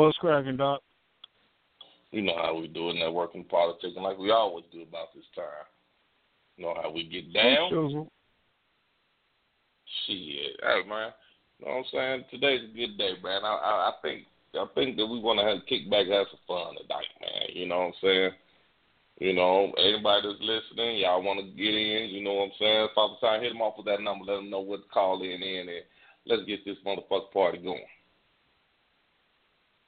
What's cracking, Doc? You know how we do it, networking, politics, and like we always do about this time. You know how we get down. Shit, hey man, you know what I'm saying? Today's a good day, man. I I, I think I think that we want to have kick back, have some fun tonight, man. You know what I'm saying? You know, anybody that's listening, y'all want to get in, you know what I'm saying? Father Time, hit them off with that number, let them know what to call in in, and let's get this motherfucker party going.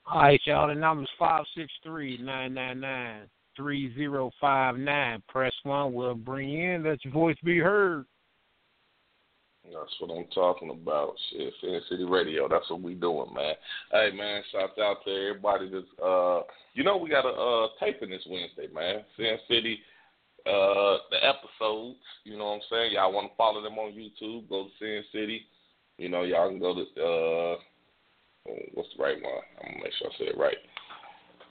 All right, y'all. The number's five six three nine nine nine three zero five nine. Press one. We'll bring you in. Let your voice be heard. That's what I'm talking about. Shit, City Radio. That's what we doing, man. Hey, man, shout out to everybody that's, uh, you know, we got a uh, taping this Wednesday, man. Sin City, uh, the episodes, you know what I'm saying? Y'all want to follow them on YouTube, go to Sin City. You know, y'all can go to, uh, Um, what's the right one? I'm to make sure I say it right.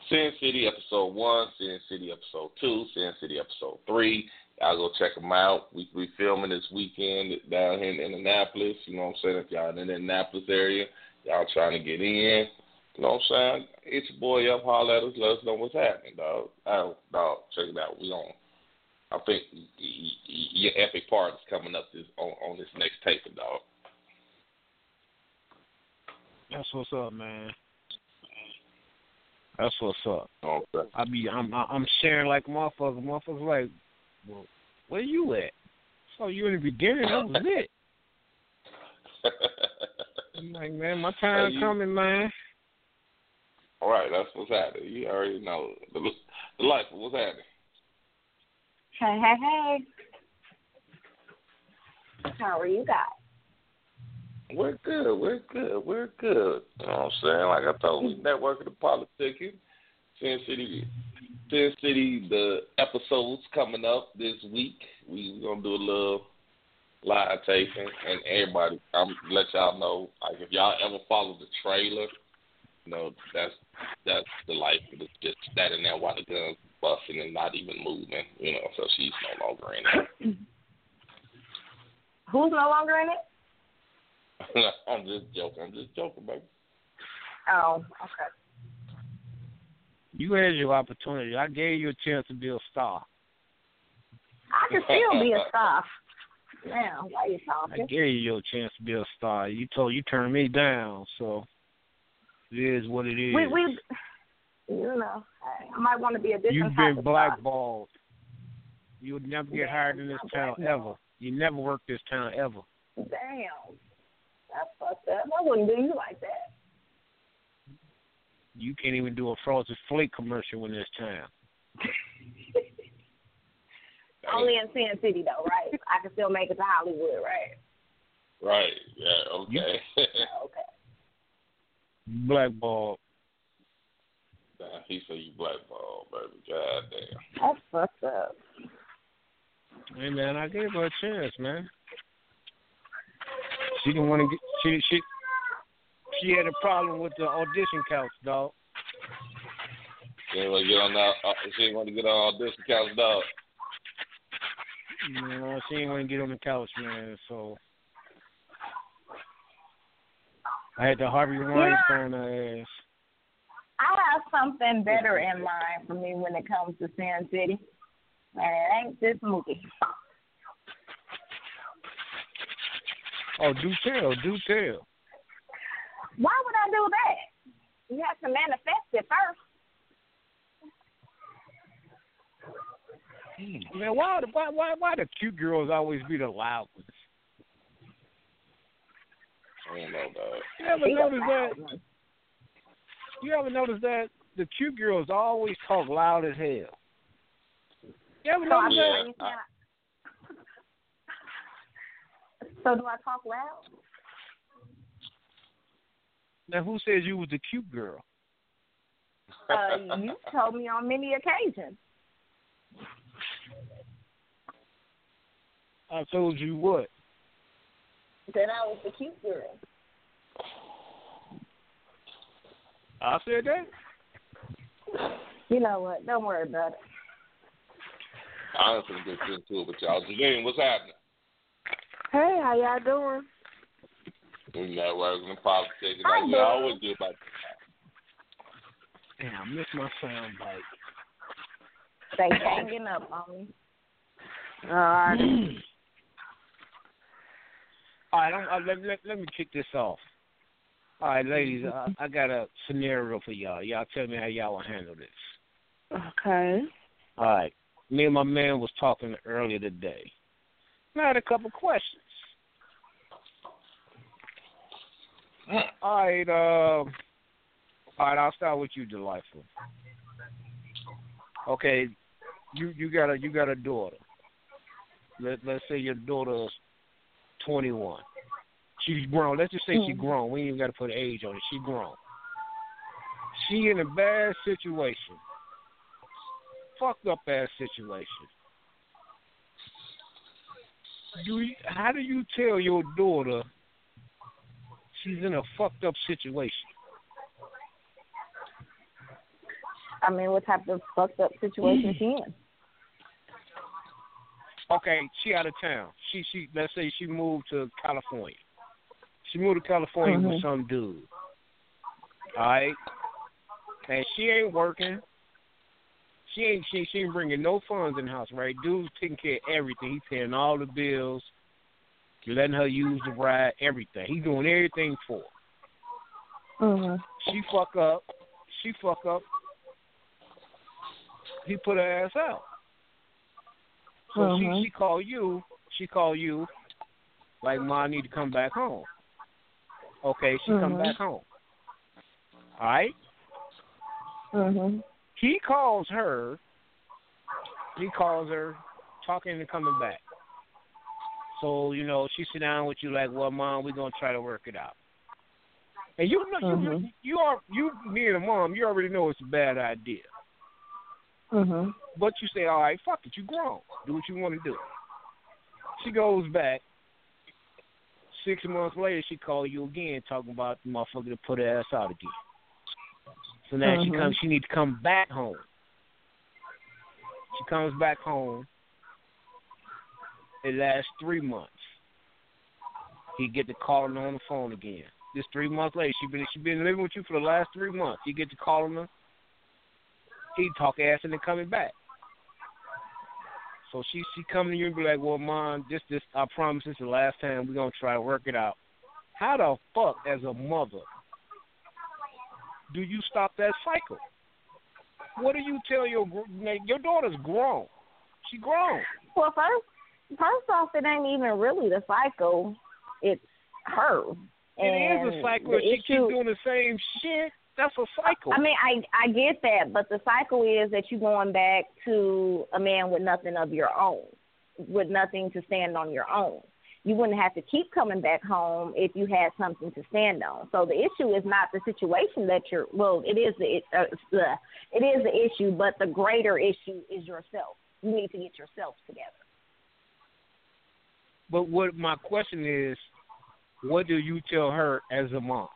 Sin City episode one, Sin City episode two, Sin City episode three. Y'all go check them out. We we filming this weekend down here in Indianapolis. You know what I'm saying? If y'all in the Indianapolis area, y'all trying to get in. You know what I'm saying? It's your boy up, holler at us, let us know what's happening, dog. Oh, dog, check it out. We on. I think your epic part is coming up this on, on this next taping, dog. That's what's up, man. That's what's up. Okay. I be I'm I'm sharing like motherfuckers. Motherfuckers like, well, where you at? So you in the beginning, that was it. I'm like, man, my time you- coming, man. All right, that's what's happening. You already know the, the life. What's happening? Hey, hey, hey. How are you guys? We're good. We're good. We're good. You know what I'm saying? Like I told you, networking and politicking. Sin City Sin City, the episodes coming up this week. We we gonna do a little live taping, and everybody, I'm let y'all know. Like if y'all ever follow the trailer, you know that's that's the life. It's just standing there while the guns busting and not even moving. You know, so she's no longer in it. Who's no longer in it? I'm just joking. I'm just joking, baby. Oh, okay. You had your opportunity. I gave you a chance to be a star. I can still be a star. Now, why you talking? I gave you your chance to be a star. You told you turned me down, so it is what it is. We we you know, I might want to be a different You've type been of star. blackballed. You would never get hired in this town ever. You never work this town ever. Damn. That's fucked up. I wouldn't do you like that. You can't even do a Frosted Flake commercial in this town. Only in Sin City though, right? I can still make it to Hollywood, right? Right. Yeah. Okay. Okay. Blackballed. Nah, he said you blackball, baby. God damn. That's fucked up. Hey man, I gave her a chance, man. She didn't want to get. She she she had a problem with the audition couch, dog. She ain't want to get on that. Uh, she ain't want to get on audition couch, dog. You know, she didn't want to get on the couch, man. So I had to Harvey Weinstein her ass. I have something better in mind for me when it comes to Sin City. And it ain't this movie. Oh, do tell, do tell. Why would I do that? You have to manifest it first. Hmm. Man, why why why why the cute girls always be the loud ones? I don't know, dog. You ever He notice that? one. You ever notice that the cute girls always talk loud as hell? You ever So I mean, that? you cannot- So do I talk loud? Now, who says you was the cute girl? Uh, you told me on many occasions. I told you what? that I was the cute girl. I said that. You know what? Don't worry about it. I ain't gonna get into it with y'all. Janine, what's happening? Hey, how y'all doing? We networking and politics Hi, like we boo. always do about Damn, I missed my sound bite. They hanging up on me. All right. All right, I'm, uh, let, let, let me kick this off. All right, ladies, uh, I got a scenario for y'all. Y'all tell me how y'all will handle this. Okay. All right. Me and my man was talking earlier today. I had a couple questions. All right, uh, all right, I'll start with you, delightful. Okay, you you got a you got a daughter. Let let's say your daughter's twenty one. She's grown. Let's just say she's grown. We ain't even got to put age on it. She's grown. She in a bad situation fucked up ass situation. Do how do you tell your daughter she's in a fucked up situation? I mean, what type of fucked up situation is she in? Okay, she out of town. She she let's say she moved to California. She moved to California with Mhm. some dude. All right, and she ain't working. She ain't she, she ain't bringing no funds in the house, right? Dude's taking care of everything. He's paying all the bills. Letting her use the ride, everything. He's doing everything for her. Mhm. She fuck up. She fuck up. He put her ass out. So Mhm. she she call you. She call you. Like, ma, I need to come back home. Okay, she come Mhm. back home. All right. Mhm. He calls her. He calls her, talking and coming back. So you know, she sit down with you like, "Well, mom, we're gonna try to work it out." And you know, you Mhm. you are you me and the mom, you already know it's a bad idea. Mhm. But you say, all right, fuck it, you grown. Do what you want to do. She goes back. Six months later, she call you again, talking about the motherfucker to put her ass out again. So now she Mhm. comes. She need to come back home. She comes back home. It lasts three months. He get to calling her on the phone again. This three months later, she been she been living with you for the last three months. You get to calling her. He talk ass and then coming back. So she she come to you and be like, "Well, mom, this this I promise this is the last time we're gonna try to work it out." How the fuck, as a mother, do you stop that cycle? What do you tell your gr- your daughter's grown? She grown. Well, first, first off, it ain't even really the cycle. It's her. It is And a cycle. she issue- keep doing the same shit, that's a cycle. I mean, I I get that, but the cycle is that you're going back to a man with nothing of your own, with nothing to stand on your own. You wouldn't have to keep coming back home if you had something to stand on. So the issue is not the situation that you're. Well, it is the it, uh, the it is the issue, but the greater issue is yourself. You need to get yourself together. But what my question is, what do you tell her as a mom?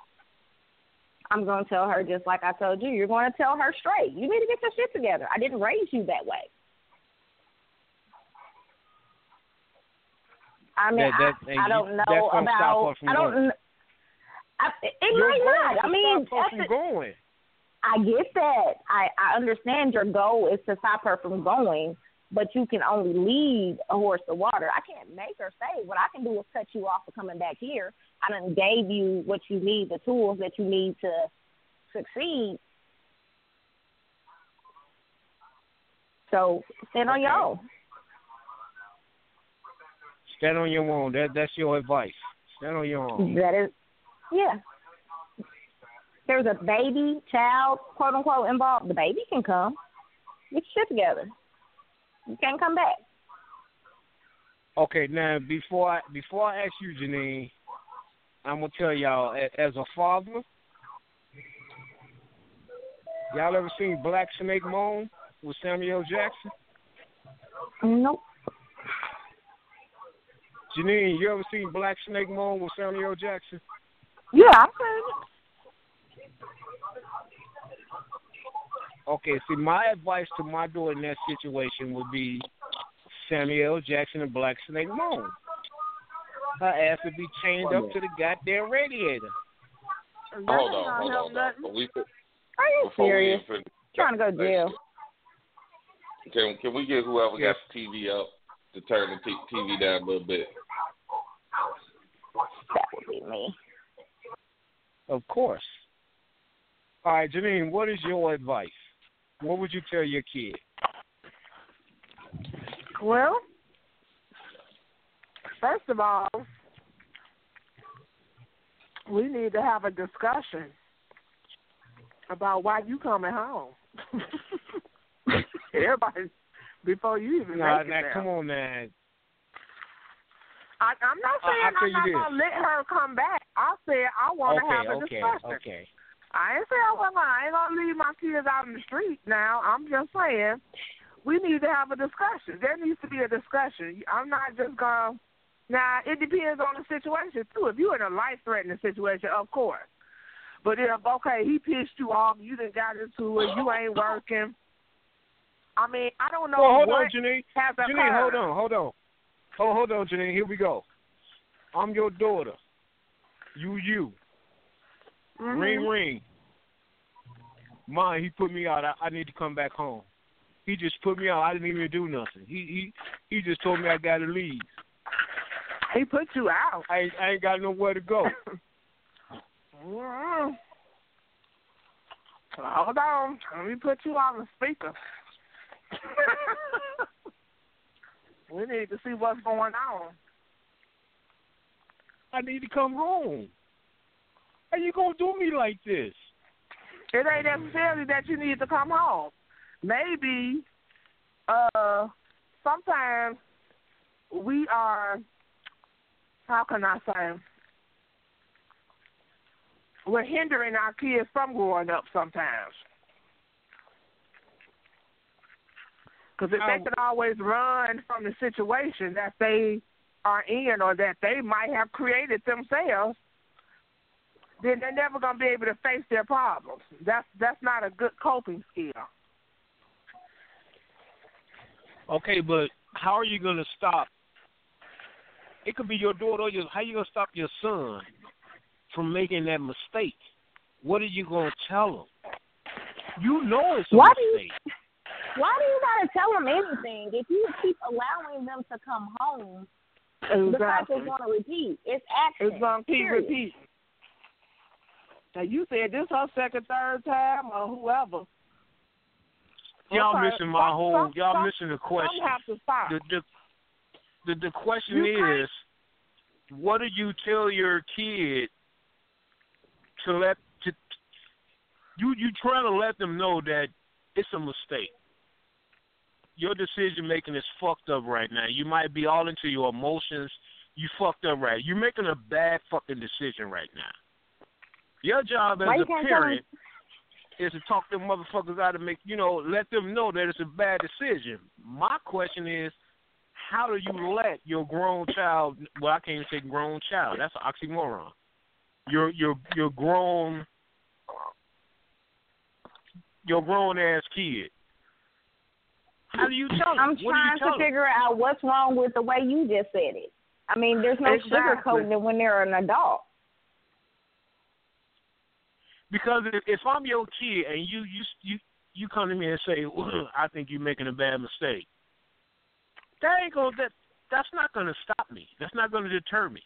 I'm going to tell her just like I told you. You're going to tell her straight. You need to get your shit together. I didn't raise you that way. I mean, That- that- I, I don't that's know about. I don't. going. I, it Your might not. I mean, stop her from going. I get that. I I understand your goal is to stop her from going, but you can only lead a horse to water. I can't make her stay. What I can do is cut you off for coming back here. I done gave you what you need, the tools that you need to succeed. So stand on your Okay. own. Stand on your own. That that's your advice. Stand on your own. That is, yeah. There's a baby, child, quote unquote, involved. The baby can come. Get your shit together. You can't come back. Okay, now before I before I ask you, Janine, I'm gonna tell y'all as a father, y'all ever seen Black Snake Moan with Samuel Jackson? Nope. Janine, you ever seen Black Snake Moan with Samuel Jackson? Yeah, I've heard it. Okay, see, my advice to my daughter in that situation would be Samuel Jackson and Black Snake Moan. Her ass would be chained up to the goddamn radiator. Hold on, hold on. Now. Are you serious? Trying to go to jail. Can can we get whoever Yes. got the TV up to turn the t- TV down a little bit? That would be me. Of course. All right, Janine, what is your advice? What would you tell your kid? Well, first of all, we need to have a discussion about why you coming home. Everybody, before you even Now, make it now there. come on, man. I, I'm not saying I'll I'm not gonna let her come back. I said I want to Okay, have a okay, discussion. okay. I ain't saying I wasn't gonna, I ain't gonna leave my kids out in the street now. I'm just saying we need to have a discussion. There needs to be a discussion. I'm not just gonna. Now it depends on the situation too. If you're in a life threatening situation, of course. But if okay, he pissed you off, you done got into it, you ain't working. I mean, I don't know Well, hold what on, Janine. Janine, hold on, hold on. Hold, hold on, Janine. Here we go. I'm your daughter. You, you. Mhm. Ring, ring. Mom, he put me out. I, I need to come back home. He just put me out. I didn't even do nothing. He he he just told me I got to leave. He put you out. I ain't, I ain't got nowhere to go. Mm. Hold on. Let me put you on the speaker. we need to see what's going on. I need to come home. How you gonna do me like this? It ain't necessarily that you need to come home. Maybe uh sometimes we are how can I say we're hindering our kids from growing up sometimes. Because if they Oh. could always run from the situation that they are in or that they might have created themselves, then they're never going to be able to face their problems. That's that's not a good coping skill. Okay, but how are you going to stop? It could be your daughter. Or your, how are you going to stop your son from making that mistake? What are you going to tell him? You know it's a Why do you- mistake. Why do you gotta tell them anything? If you keep allowing them to come home, Exactly. the cycle's gonna repeat. It's action. It's going to keep period. repeating. Now, you said this her second, third time, or whoever. Y'all Okay, missing my some- whole. some- Y'all some- missing the question. Some have to stop. The the the, the question You can't- is, what do you tell your kid to let to you you trying to let them know that it's a mistake. Your decision making is fucked up right now. You might be all into your emotions. You fucked up right. You're making a bad fucking decision right now. Your job as Why a can't tell 'em- parent is to talk them motherfuckers out and make you know let them know that it's a bad decision. My question is, how do you let your grown child? Well, I can't even say grown child. That's an oxymoron. Your your your grown your grown ass kid. How do you tell them? I'm what do you trying to them? figure out what's wrong with the way you just said it. I mean, there's no Exactly. sugarcoating it when they're an adult. Because if, if I'm your kid and you you you you come to me and say, "I think you're making a bad mistake," that ain't gonna that that's not gonna stop me. That's not gonna deter me.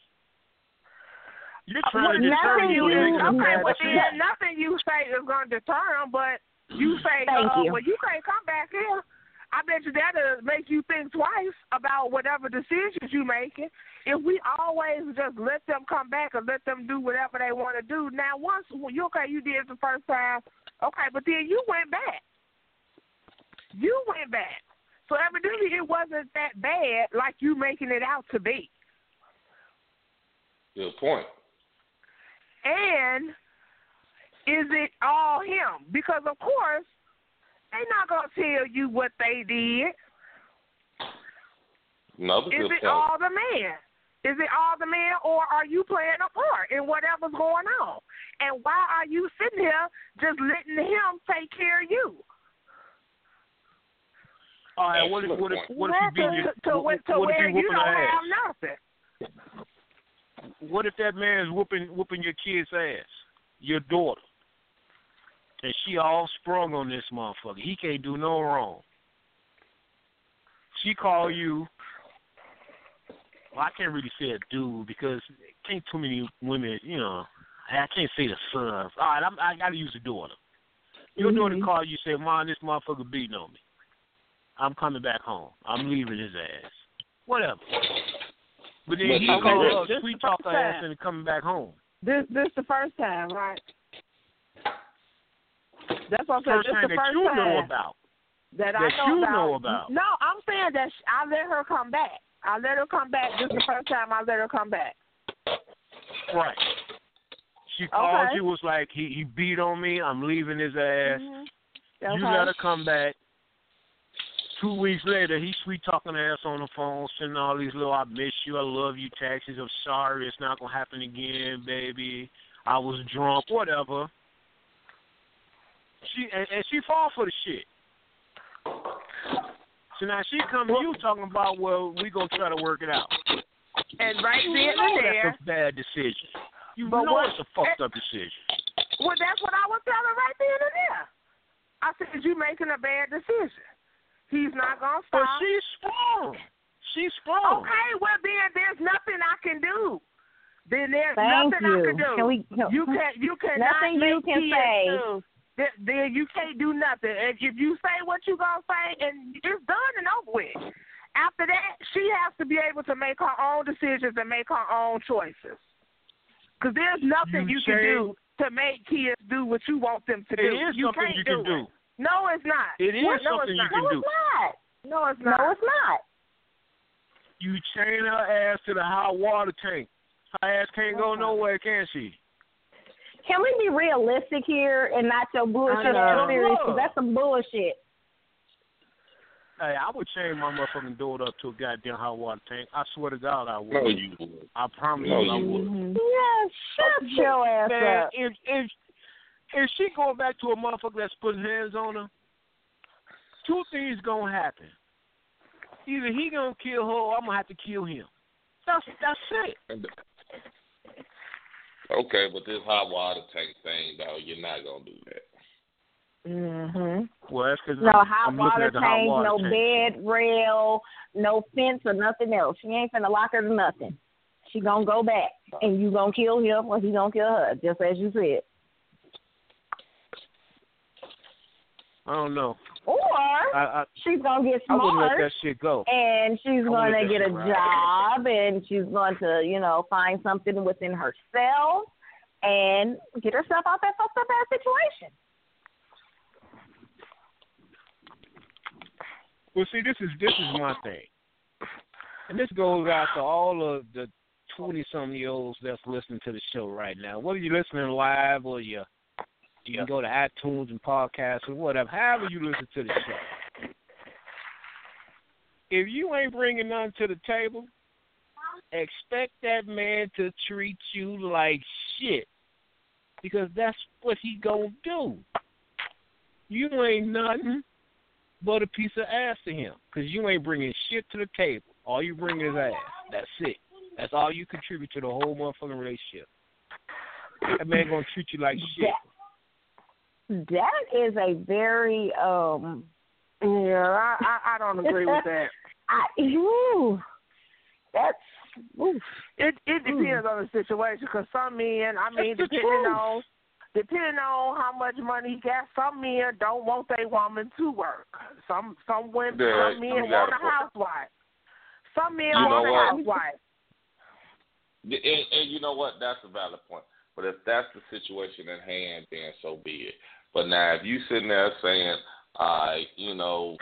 You're trying to deter me you- from making a Okay, well nothing you say is going to deter them, but you say, Thank uh, you. well, you can't come back here. I bet you that'll make you think twice about whatever decisions you're making. If we always just let them come back and let them do whatever they want to do, now once you okay, you did it the first time, okay, but then you went back. You went back. So evidently it wasn't that bad like you making it out to be. Good point. And is it all him? Because of course, they not gonna tell you what they did. Another Is it point. all the man? Is it all the man, or are you playing a part in whatever's going on? And why are you sitting here just letting him take care of you? All right, what if what if what if you beat your to, to, what, to what where you you don't her have ass? nothing? What if that man's whooping whooping your kid's ass, your daughter, and she all sprung on this motherfucker? He can't do no wrong. She call you. Well, I can't really say a dude because can't too many women, you know. I can't say the sons. All right, I'm, I got to use the daughter. Your daughter mm-hmm. call you say, "Mom, this motherfucker beating on me. I'm coming back home. I'm leaving his ass. Whatever." But then But he okay, called this- her, this sweet the talk first her ass time. into coming back home. This this the first time, right? That's what I'm saying. First time the that first you know about. that, I that know you about. know about. No, I'm saying that sh- I let her come back. I let her come back. This is the first time I let her come back. Right. She called Okay. you, was like, he he beat on me. I'm leaving his ass. Mhm. You let her come back. Two weeks later, he sweet talking ass on the phone, sending all these little "I miss you, I love you" texts. I'm sorry, it's not gonna happen again, baby. I was drunk, whatever. She and, and she fall for the shit. So now she come to you talking about, well, we gonna try to work it out. And right You then know and there, that's a bad decision. You But know what- it's a fucked up decision. well, that's what I was telling right then and there. I said, you making a bad decision. He's not gonna stop. But stop. she's sprung. She's sprung. Okay, well then there's nothing I can do. Then there's Thank nothing you. I can do. Can we? Can, You can you cannot Nothing you can say. do. Then, you can't do nothing. And if you say what you gonna say, and it's done and over with. After that, she has to be able to make her own decisions and make her own choices. Because there's nothing You you, can do to make kids do what you want them to do. is you something can't you can it. do. No, it's not. It is What? something it's you can no, do. it's not. No, it's not. No, it's not. You chain her ass to the hot water tank. Her ass can't go nowhere, can she? Can we be realistic here and not your bullshit know. ass theories? Because that's some bullshit. Hey, I would change my motherfucking door up to a goddamn hot water tank. I swear to God, I would. No, you would. I promise No, you, I would. Mm-hmm. Yeah, shut your ass Man, up. if if if she going back to a motherfucker that's putting hands on her, two things gonna happen. Either he gonna kill her, or I'm gonna have to kill him. That's that's it. And- Okay, but this hot water tank thing, though, you're not gonna do that. Mhm. Well, that's because No I'm, hot I'm water at the hot tank, water no tank. bed rail, no fence or nothing else. She ain't finna lock her to nothing. She gonna go back, and you gonna kill him, or he gonna kill her, just as you said. I don't know. Or I I, she's gonna get I wouldn't let smart, that shit go. and she's I gonna get a job, and she's going to, you know, find something within herself and get herself out of that fucked up ass situation. Well, see, this is this is my thing, and this goes out to all of the twenty some year olds that's listening to the show right now. Whether you're listening live or you you can go to iTunes and podcasts or whatever, however you listen to the show. If you ain't bringing nothing to the table, expect that man to treat you like shit, because that's what he gonna do. You ain't nothing but a piece of ass to him because you ain't bringing shit to the table. All you bring is ass. That's it. That's all you contribute to the whole motherfucking relationship. That man gonna treat you like shit. That is a very um. Yeah, I, I I don't agree with that. I, ooh, that's ooh. It it depends on the situation. Cause some men, I mean, That's depending on depending on how much money he got, some men don't want their woman to work. Some some women, Yeah, some men want a housewife. Some men You want know a what? housewife. And, and you know what? That's a valid point. But if that's the situation at hand, then so be it. But now, if you sitting there saying, "I, you know,"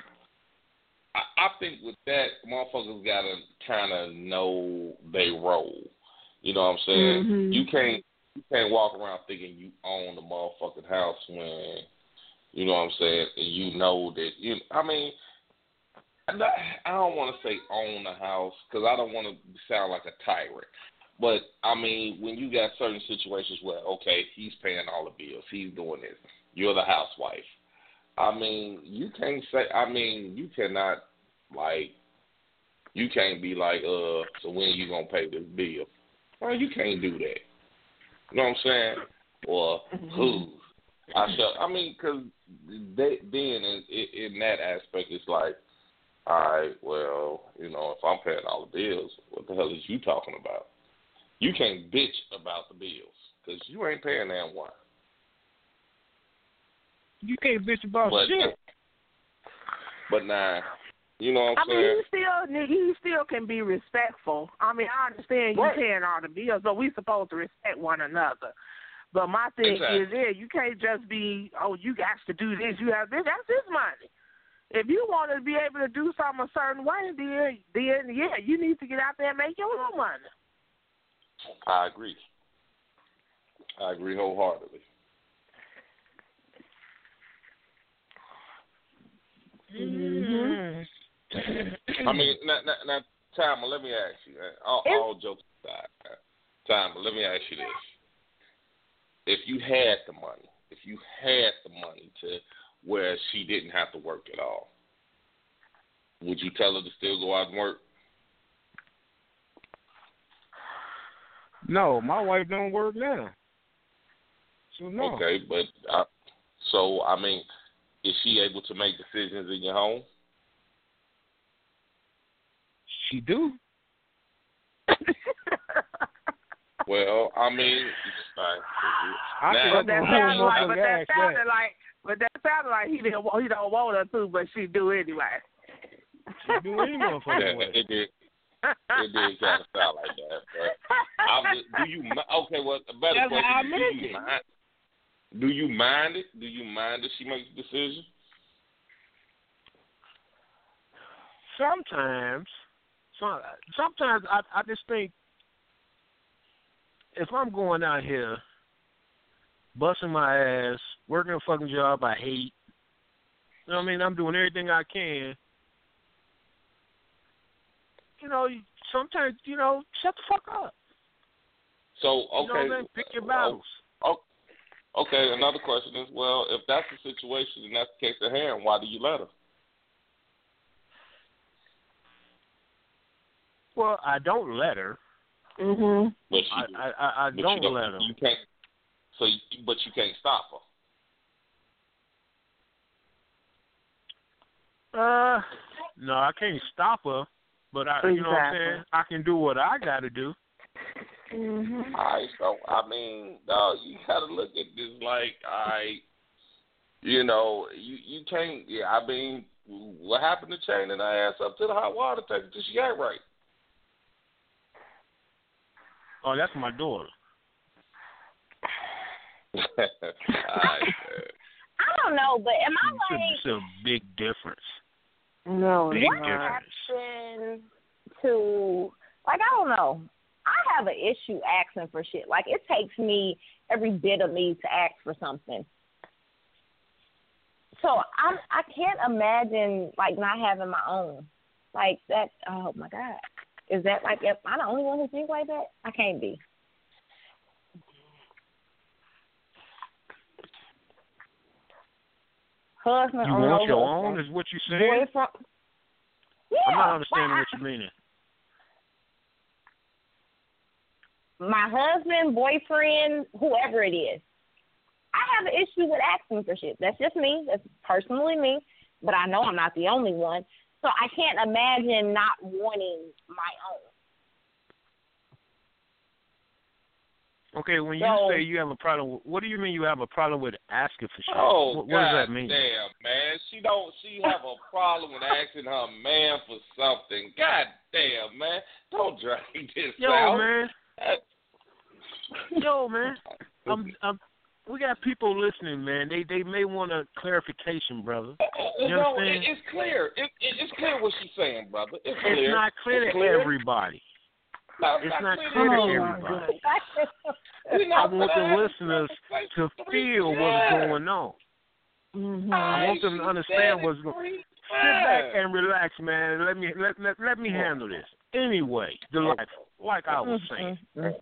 I, I think with that, motherfuckers gotta kind of know they role. You know what I'm saying? Mhm. You can't you can't walk around thinking you own the motherfucking house when you know what I'm saying, and you know that you. I mean, I'm not- I don't want to say own the house because I don't want to sound like a tyrant. But I mean, when you got certain situations where okay, he's paying all the bills, he's doing this, you're the housewife. I mean, you can't say. I mean, you cannot like. You can't be like, uh, so when you gonna pay this bill? Well, you can't do that. You know what I'm saying? Or who? I shall. I mean, because they then in, in in that aspect, it's like, all right, well, you know, if I'm paying all the bills, what the hell is you talking about? You can't bitch about the bills because you ain't paying that one. You can't bitch about But shit. but nah, you know what I'm I'm mean, you still you still can be respectful. I mean, I understand you Right. paying all the bills, but we supposed to respect one another. But my thing Exactly. is, yeah, you can't just be, oh, you got to do this, you have this. That's his money. If you want to be able to do something a certain way, then, then yeah, you need to get out there and make your own money. I agree. I agree wholeheartedly. Mm-hmm. I mean, now, now, now Tama, let me ask you. uh, All, all jokes aside, uh, Tama, let me ask you this: If you had the money, if you had the money to where she didn't have to work at all, would you tell her to still go out and work? No, my wife don't work now. So no. Okay, but uh, so I mean, is she able to make decisions in your home? She do. Well, I mean, I now, But that sounded like, but that sounded that. like, but that sounded like he didn't, he don't want her to, but she do anyway. She do anyway. yeah, motherfucking way. it did. It did kind of sound like that. But I'm just, do you mi- okay? Well, a better That's how I question: meant Do you mind? Do you mind it? Do you mind that she makes the decision? Sometimes, some, sometimes I I just think if I'm going out here busting my ass, working a fucking job I hate, you know what I mean? I'm doing everything I can you know, sometimes you know, shut the fuck up. So You know what okay, I mean? Pick your battles. Okay. Another question is, well, if that's the situation and that's the case at hand, why do you let her? Well, I don't let her. Mhm. But she, I I, I, I but don't, you don't let her. You can't. So, you, but you can't stop her. Uh, no, I can't stop her, but I, you know what I'm saying. I can do what I got to do. Mhm. All right, so I mean, dog, you gotta look at this like I, you know, you you can't. Yeah, I mean, what happened to chaining her ass up to the hot water tank till she got right? Oh, that's my daughter. All right, I don't know, but am I It's a, like it's a big difference. no? Big What difference. happened to like I don't know. I have an issue asking for shit. Like it takes me every bit of me to ask for something. So I'm I can't imagine like not having my own. Like that oh my God. Is that like am I the only one who thinks like that? I can't be. Husband You want your own, is what you saying? Boyfriend. Yeah, I'm not understanding what you meaning. My husband, boyfriend, whoever it is. I have an issue with asking for shit. That's just me. That's personally me. But I know I'm not the only one. So I can't imagine not wanting my own. Okay, when you So- say you have a problem, what do you mean you have a problem with asking for shit? Oh, what, what God does that mean? Damn, man. She don't she have a problem with asking her man for something. God damn, man. Don't drag this Yo, out. man. That- Yo, man. I'm, I'm, we got people listening, man. They they may want a clarification, brother. You no, understand? it, it's clear. It, it, it's clear what she's saying, brother. It's clear. It's clear. not clear It's to clear. everybody. No, It's not clear clear to everybody. I want the listeners to feel what's going on. Mhm. I want them to understand what's it going. Sit back and relax, man. Let me let let, let me handle this. Anyway, delightful. Like I was saying, Mhm.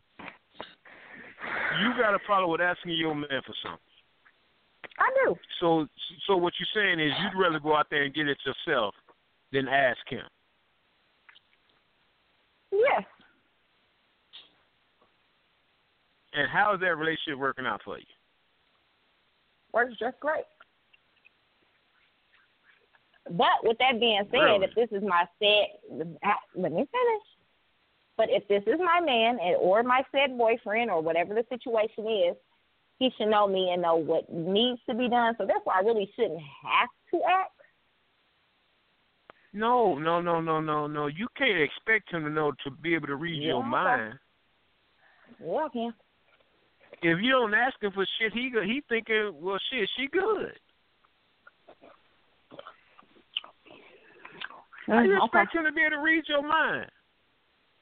you got a problem with asking your man for something. I do. So so what you're saying is you'd rather go out there and get it yourself than ask him. Yes. And how is that relationship working out for you? Works just great. But with that being said, Really? if this is my said, let me finish. But if this is my man and or my said boyfriend or whatever the situation is, he should know me and know what needs to be done. So therefore, I really shouldn't have to act. No, no, no, no, no, no. You can't expect him to know to be able to read your mind. Yeah, I can. If you don't ask him for shit, he go- he thinking, well, shit, she good. Mm, okay. expect him to be able to read your mind?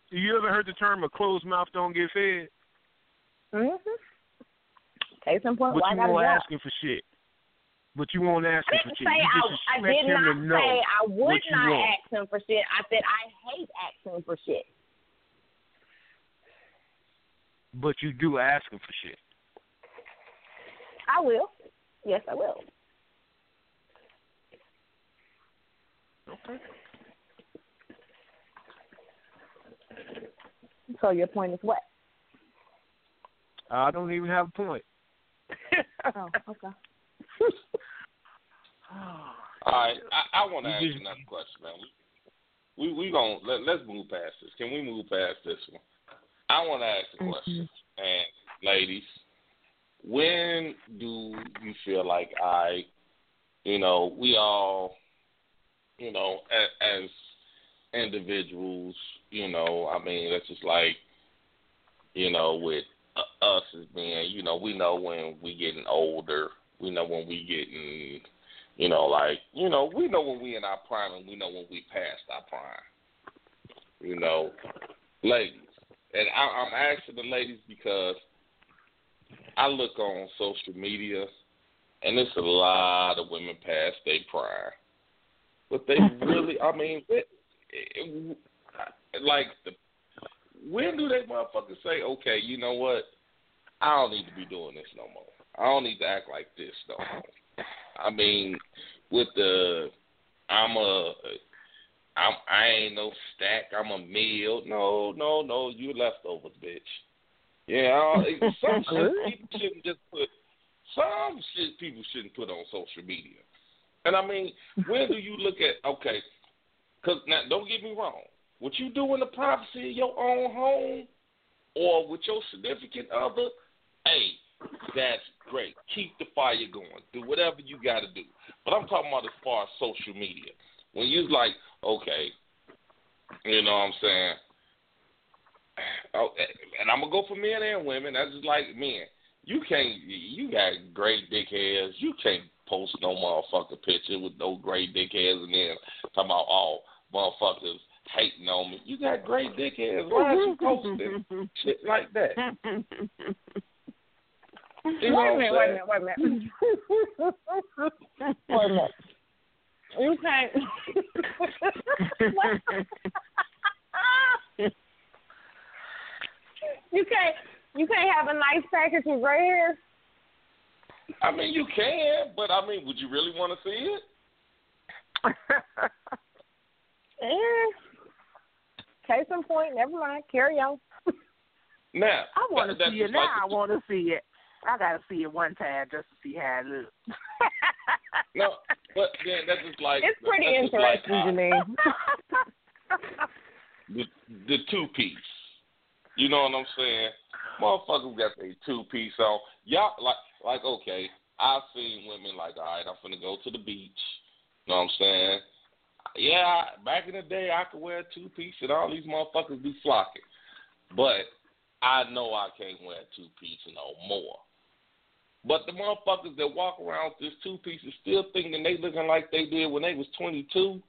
You ever heard the term "a closed mouth don't get fed"? Mhm. Case in point, But why you won't ask him for shit. But you won't ask him for didn't shit. I, I did not say I would not want. ask him for shit. I said I hate asking for shit. But you do ask him for shit. I will. Yes, I will. Okay. So your point is what? I don't even have a point. Oh, okay. All right, I, I want to ask just- another question, man. We we, we gonna let, let's move past this. Can we move past this one? I want to ask a question, and ladies, when do you feel like I, you know, we all, you know, as, as individuals, you know, I mean, that's just like, you know, with uh, us as being, you know, we know when we getting older, we know when we getting you know, like you know, we know when we in our prime and we know when we past our prime. You know, ladies, and I, I'm asking the ladies because I look on social media and there's a lot of women past their prime, but they really, I mean, it, like the when do they motherfuckers say, okay, you know what? I don't need to be doing this no more. I don't need to act like this no more. I mean, with the I'm a I'm I ain't no stack. I'm a meal. No, no, no. You leftovers, bitch. Yeah, some shit people shouldn't just put. Some shit people shouldn't put on social media. And I mean, when do you look at okay? Because now, don't get me wrong. What you do in the privacy of your own home, or with your significant other, hey, that's great. Keep the fire going. Do whatever you got to do. But I'm talking about as far as social media. When you like, okay, you know what I'm saying? Oh, and I'm gonna go for men and women. That's just like men. You can't. You got great dick hairs. You can't post no motherfucker picture with no great dick hairs and then talking about all motherfuckers hating on me. You got great dick hairs. Why are you posting shit like that? You know wait a minute, wait a minute, wait a minute. wait a minute. You can't. you can't. You can't have a nice package of gray hair. I mean, you can, but I mean, would you really want to see it? Eh. Case in point. Never mind. Carry on. Now, I want to see it just like now. I want to see it. I got to see it one time just to see how it looks. No, but then that's just like It's pretty that's just like, interesting, uh, Janine. the the two piece. You know what I'm saying? Motherfuckers got their two piece on. Y'all like like okay. I've seen women like, all right, I'm finna go to the beach. You know what I'm saying? Yeah, back in the day, I could wear a two piece, and all these motherfuckers be flocking. But I know I can't wear a two piece no more. But the motherfuckers that walk around with this two piece is still thinking they looking like they did when they was 22.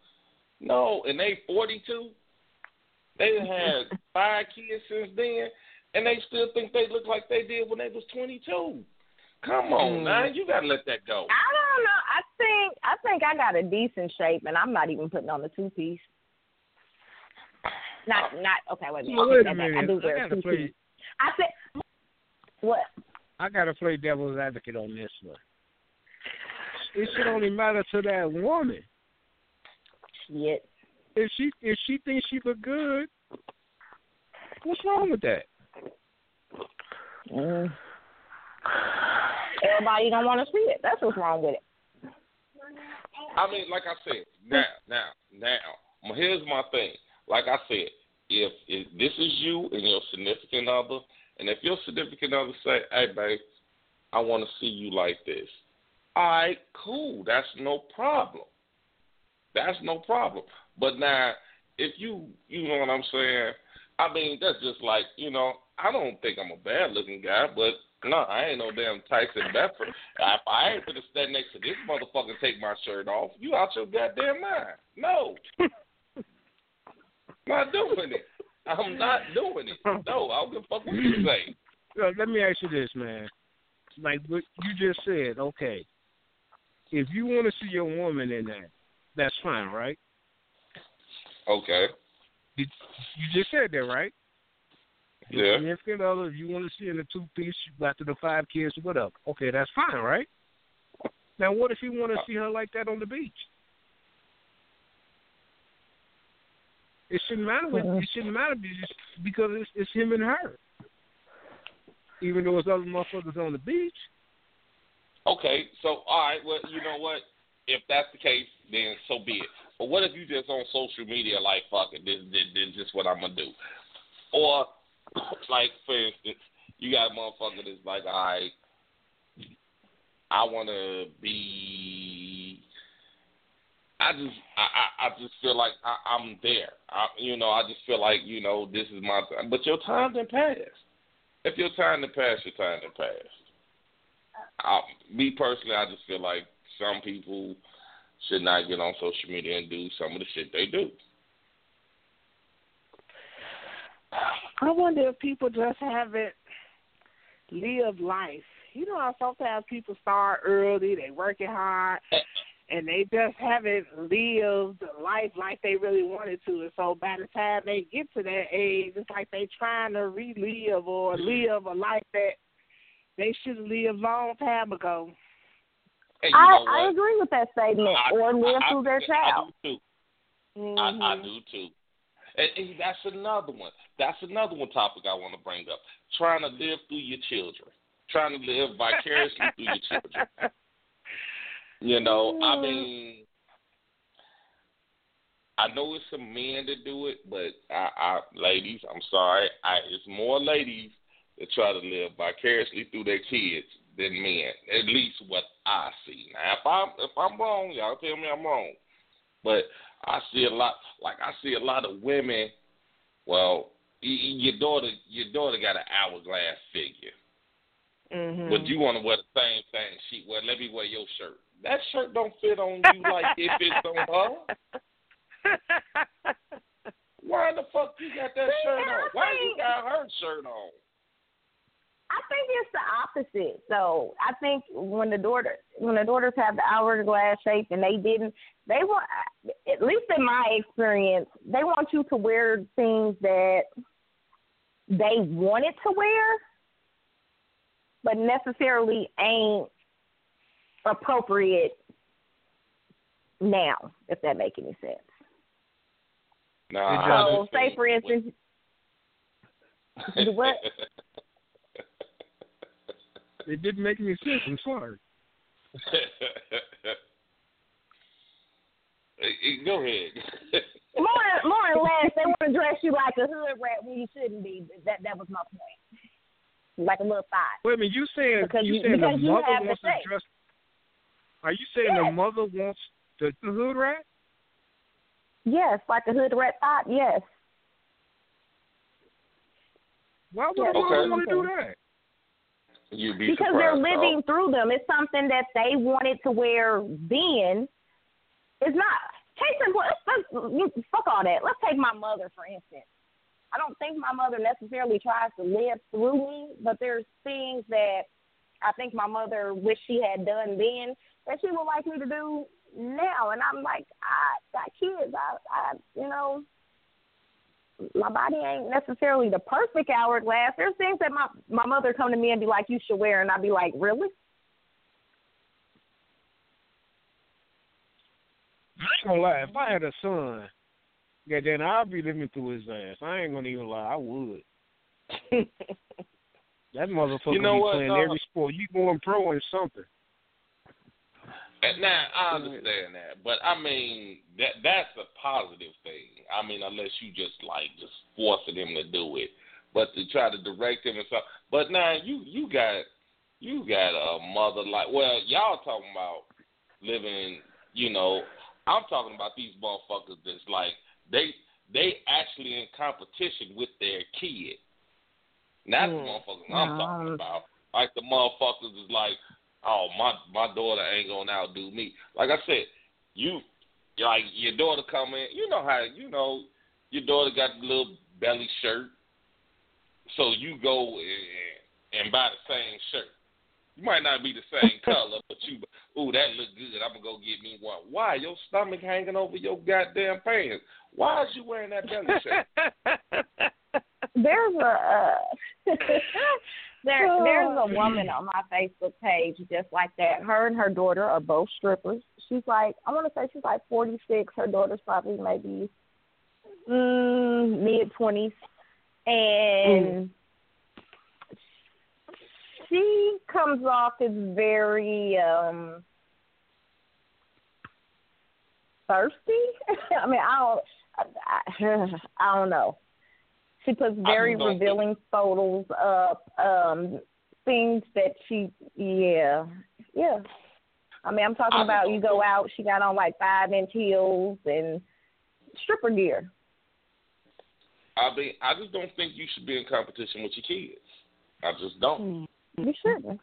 No, and they 42. They had five kids since then, and they still think they look like they did when they was 22. Come on, Mm. now you gotta let that go. I don't know. I think I got a decent shape, and I'm not even putting on the two piece. Not not okay. Wait a minute. Well, wait a I, minute. I do I wear a two play. piece. I said what? I gotta play devil's advocate on this one. It should only matter to that woman. Shit. If she if she thinks she look good, what's wrong with that? Mm. Everybody don't want to see it. That's what's wrong with it. I mean, like I said, now, now, now. Here's my thing. Like I said, if, if this is you and your significant other, and if your significant other say, "Hey, babe, I want to see you like this," all right, cool. That's no problem. That's no problem. But now, if you, you know what I'm saying? I mean, that's just like, you know, I don't think I'm a bad looking guy, but no, I ain't no damn Tyson Beckford. If I ain't gonna stand next to this motherfucker and take my shirt off, you out your goddamn mind. No. not doing it. I'm not doing it. No, I don't give a fuck what you say. Let me ask you this, man. Like what you just said, okay. If you want to see your woman in that, that's fine, right? Okay. You, you just said that, right? Your Yeah. significant other, if you want to see in the two piece after the five kids, whatever. Okay, that's fine, right? Now, what if you want to see her like that on the beach? It shouldn't matter. What, uh-huh. it shouldn't matter because- because it's, it's him and her. Even though it's other motherfuckers on the beach. Okay, so all right, well, you know what? If that's the case, then so be it. But what if you just on social media like fuck it, this this, this is what I'm gonna do? Or like for instance, you got a motherfucker that's like, all right, I wanna be I just I, I, I just feel like I, I'm there. I, you know, I just feel like you know this is my time. But your time didn't pass. If your time didn't pass, your time didn't pass. I, me personally, I just feel like some people should not get on social media and do some of the shit they do. I wonder if people just haven't lived life. You know how sometimes people start early, they working hard, and they just haven't lived life like they really wanted to. And so by the time they get to that age, it's like they trying to relive or live a life that they should have lived long time ago. Hey, I, I agree with that statement. I- or live I- through their I child. do too. Mhm. I, I do too. And, and that's another one. That's another one topic I want to bring up. Trying to live through your children. Trying to live vicariously through your children. You know, I mean, I know it's some men that do it, but I, I ladies, I'm sorry, I it's more ladies that try to live vicariously through their kids than men. At least what I see. Now, if I'm if I'm wrong, y'all tell me I'm wrong. But I see a lot, like I see a lot of women. Well, your daughter, your daughter got an hourglass figure, Mm-hmm. but you want to wear the same thing. She well, let me wear your shirt. That shirt don't fit on you like it fits on her. Why the fuck you got that shirt on? Why you got her shirt on? I think it's the opposite. So I think when the daughter when the daughters have the hourglass shape and they didn't, they want at least in my experience, they want you to wear things that they wanted to wear, but necessarily ain't appropriate now. If that make any sense. Nah, So say for instance, what? It didn't make any sense. I'm sorry. Go ahead. more more or less, they want to dress you like a hood rat when you shouldn't be. That that was my point. Like a little thought. Wait a minute. You saying Because you you- saying the because you mother wants to shape. dress? Are you saying the mother wants the, the hood rat? Yes, like a hood rat thought. Yes. Why would Yeah, a mother okay. want to do that? You'd be because they're living through them. It's something that they wanted to wear then. It's not. Case in point, let's, let's, fuck all that. Let's take my mother for instance. I don't think my mother necessarily tries to live through me, but there's things that I think my mother wished she had done then that she would like me to do now. And I'm like, I got kids. I, I, you know, my body ain't necessarily the perfect hourglass. There's things that my my mother come to me and be like, "You should wear," and I'd be like, "Really?" I ain't gonna lie. If I had a son, yeah, then I'd be living through his ass. I ain't gonna even lie. I would. That motherfucker You know be what, playing dog? every uh, sport. You going pro in something. Now I understand that, but I mean that that's a positive thing. I mean, unless you just like just forcing him to do it, but to try to direct him and stuff. But now you you got you got a mother like well y'all talking about living. You know, I'm talking about these motherfuckers that's like they they actually in competition with their kid. That's the Mm. motherfuckers I'm No. talking about. Like the motherfuckers is like, oh my my daughter ain't gonna outdo me. Like I said, you like your daughter come in. You know how you know your daughter got the little belly shirt, so you go and, and buy the same shirt. You might not be the same color, but you, ooh, that look good. I'm gonna go get me one. Why your stomach hanging over your goddamn pants? Why is you wearing that belly shirt? There's a uh, there there's a woman on my Facebook page just like that. Her and her daughter are both strippers. She's like I want to say she's like 46. Her daughter's probably maybe mm, mid 20s, and she comes off as very um thirsty. I mean, I don't, I, I don't know. She puts very I think- revealing photos up, um, things that she, yeah, yeah. I mean, I'm talking I about you go think- out, she got on like five inch heels and stripper gear. I mean, I just don't think you should be in competition with your kids. I just don't. You shouldn't.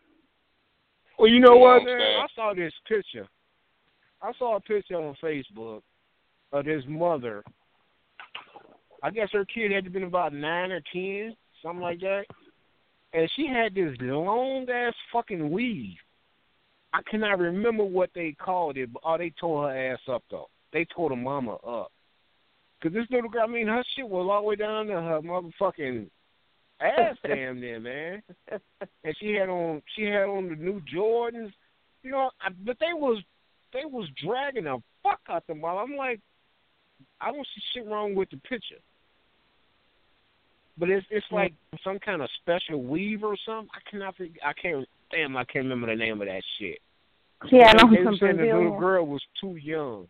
Well, you know You know what, what I'm man? I saw this picture. I saw a picture on Facebook of this mother. I guess her kid had to been about nine or ten, something like that. And she had this long ass fucking weave. I cannot remember what they called it, but oh, they tore her ass up though. They tore the mama up. Cause this little girl, I mean, her shit was all the way down to her motherfucking ass, damn near, man. And she had on, she had on the new Jordans, you know. I, but they was, they was dragging the fuck out the mom. I'm like, I don't see shit wrong with the picture. But it's it's like some kind of special weave or something. I cannot. fig- I can't. Damn, I can't remember the name of that shit. Yeah, I know they, they some were saying the little girl was too young.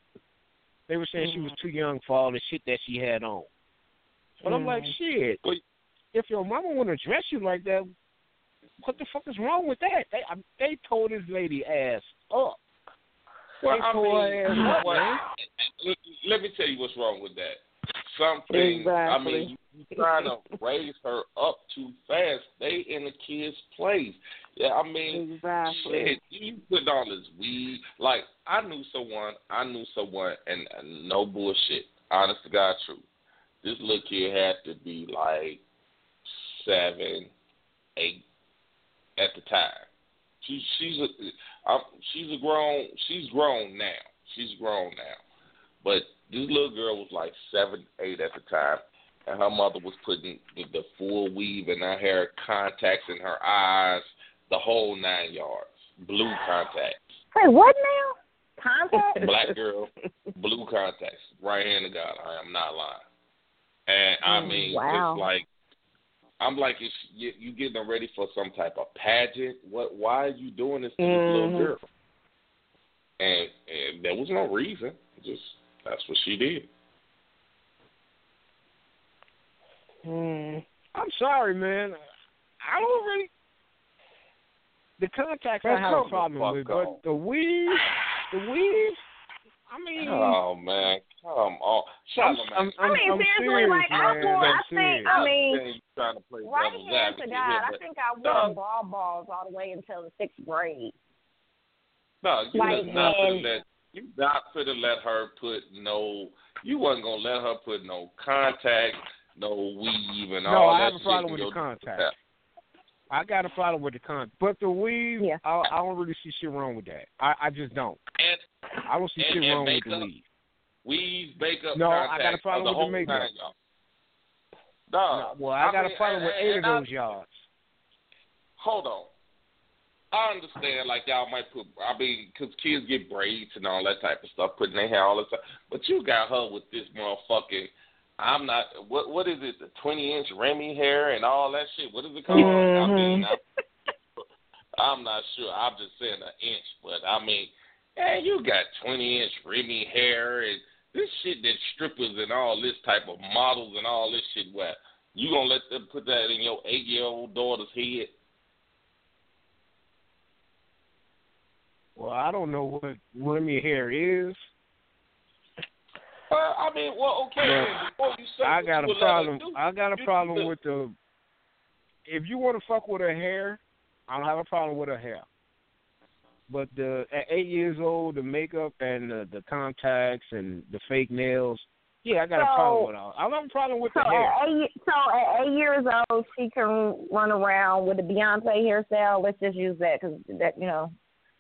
They were saying she was too young for all the shit that she had on. But I'm like, shit. If your mama want to dress you like that, what the fuck is wrong with that? They I, they told this lady ass up. Well, they I mean, up, what- let, let me tell you what's wrong with that. Some things, I mean, you, trying to raise her up too fast. They in the kid's place. Yeah, I mean, Exactly. shit, you put on this weed. Like, I knew someone, I knew someone, and, and no bullshit, honest to God truth. This little kid had to be like seven, eight at the time. She, she's a, um, she's a grown, she's grown now. She's grown now. But this little girl was like seven, eight at the time, and her mother was putting the, the full weave in her hair, contacts in her eyes, the whole nine yards, blue contacts. Wait, what now? Contacts? Black girl, blue contacts. Right hand of God, I am not lying. And I Mm, mean, wow. it's like I'm like, is you, you getting ready for some type of pageant? What? Why are you doing this to this little Mhm. girl? And and there was no reason. Just that's what she did. Mm. I'm sorry, man. I don't really. The contacts Man, I have a problem with, on. but the weave, the weave. I mean, Oh man, come on, I'm, Charlamagne. I'm, I I'm, mean, I'm seriously, serious, like, man. thought- I'm I think- I mean, trying to play Right devil's hand to God. I think I wore Dog. ball balls all the way until the sixth grade. No, you Like, was not and- finna let you not finna let her put no. You wasn't gonna let her put no contact, no weave, and No, all I that have a problem with the contact. I got a problem with the con, but the weave, Yeah. I, I don't really see shit wrong with that. I, I just don't. And I don't see And- shit and wrong with the makeup? weave. weave, makeup, No, I got a problem the with the whole makeup. nine, y'all. No, well, I, got mean, a problem with eight and of I- those yards. hold on. I understand, like y'all might put. I mean, because kids get braids and all that type of stuff, putting their hair all the time. But you got her with this motherfucking. I'm not. What what is it? The 20 inch Remy hair and all that shit. What is it called? I mean, mm-hmm. I'm, I'm not sure. I'm just saying an inch, but I mean, man, you got 20 inch Remy hair and this shit that strippers and all this type of models and all this shit. Where you gonna let them put that in your eight year old daughter's head? Well, I don't know what Remy hair is. Well, I mean, well, okay. Well, you I got a would let her problem. do, I got a problem do- with the. If you want to fuck with her hair, I don't have a problem with her hair. But the at eight years old, the makeup and the, the contacts and the fake nails, yeah, I got a problem with all. I don't have a problem with So the hair. at eight, so at eight years old, she can run around with a Beyonce hairstyle. Let's just use that because that you know,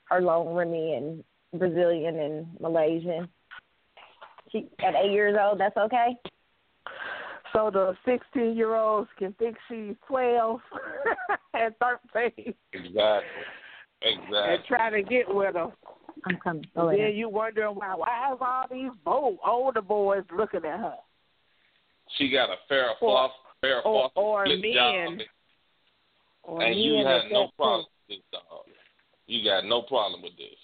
her long Remy and Brazilian and Malaysian. She at eight years old, that's okay. So the 16 year olds can think she's 12 and 13 Exactly. Exactly. And try to get with her. I'm coming. And Oh, then yeah. you wonder why why is all these bold, older boys looking at her? She got a fair Or- fluff, fair or- fluff, or split men. job, Or and you men had no problem with this dog. You got no problem with this.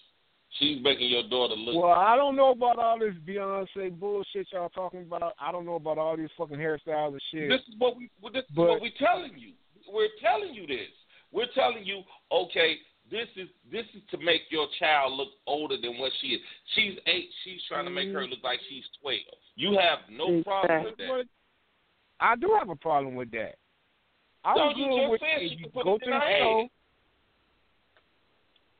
She's making your daughter look. Well, I don't know about all this Beyonce bullshit y'all talking about. I don't know about all these fucking hairstyles and shit. This is what we. well, This is But- what we're telling you. We're telling you this. We're telling you, okay, this is this is to make your child look older than what she is. She's eight. She's trying to make her mm-hmm. look like she's twelve. You have no problem with that. I do have a problem with that. I No, was you good just with said you put go to in the store.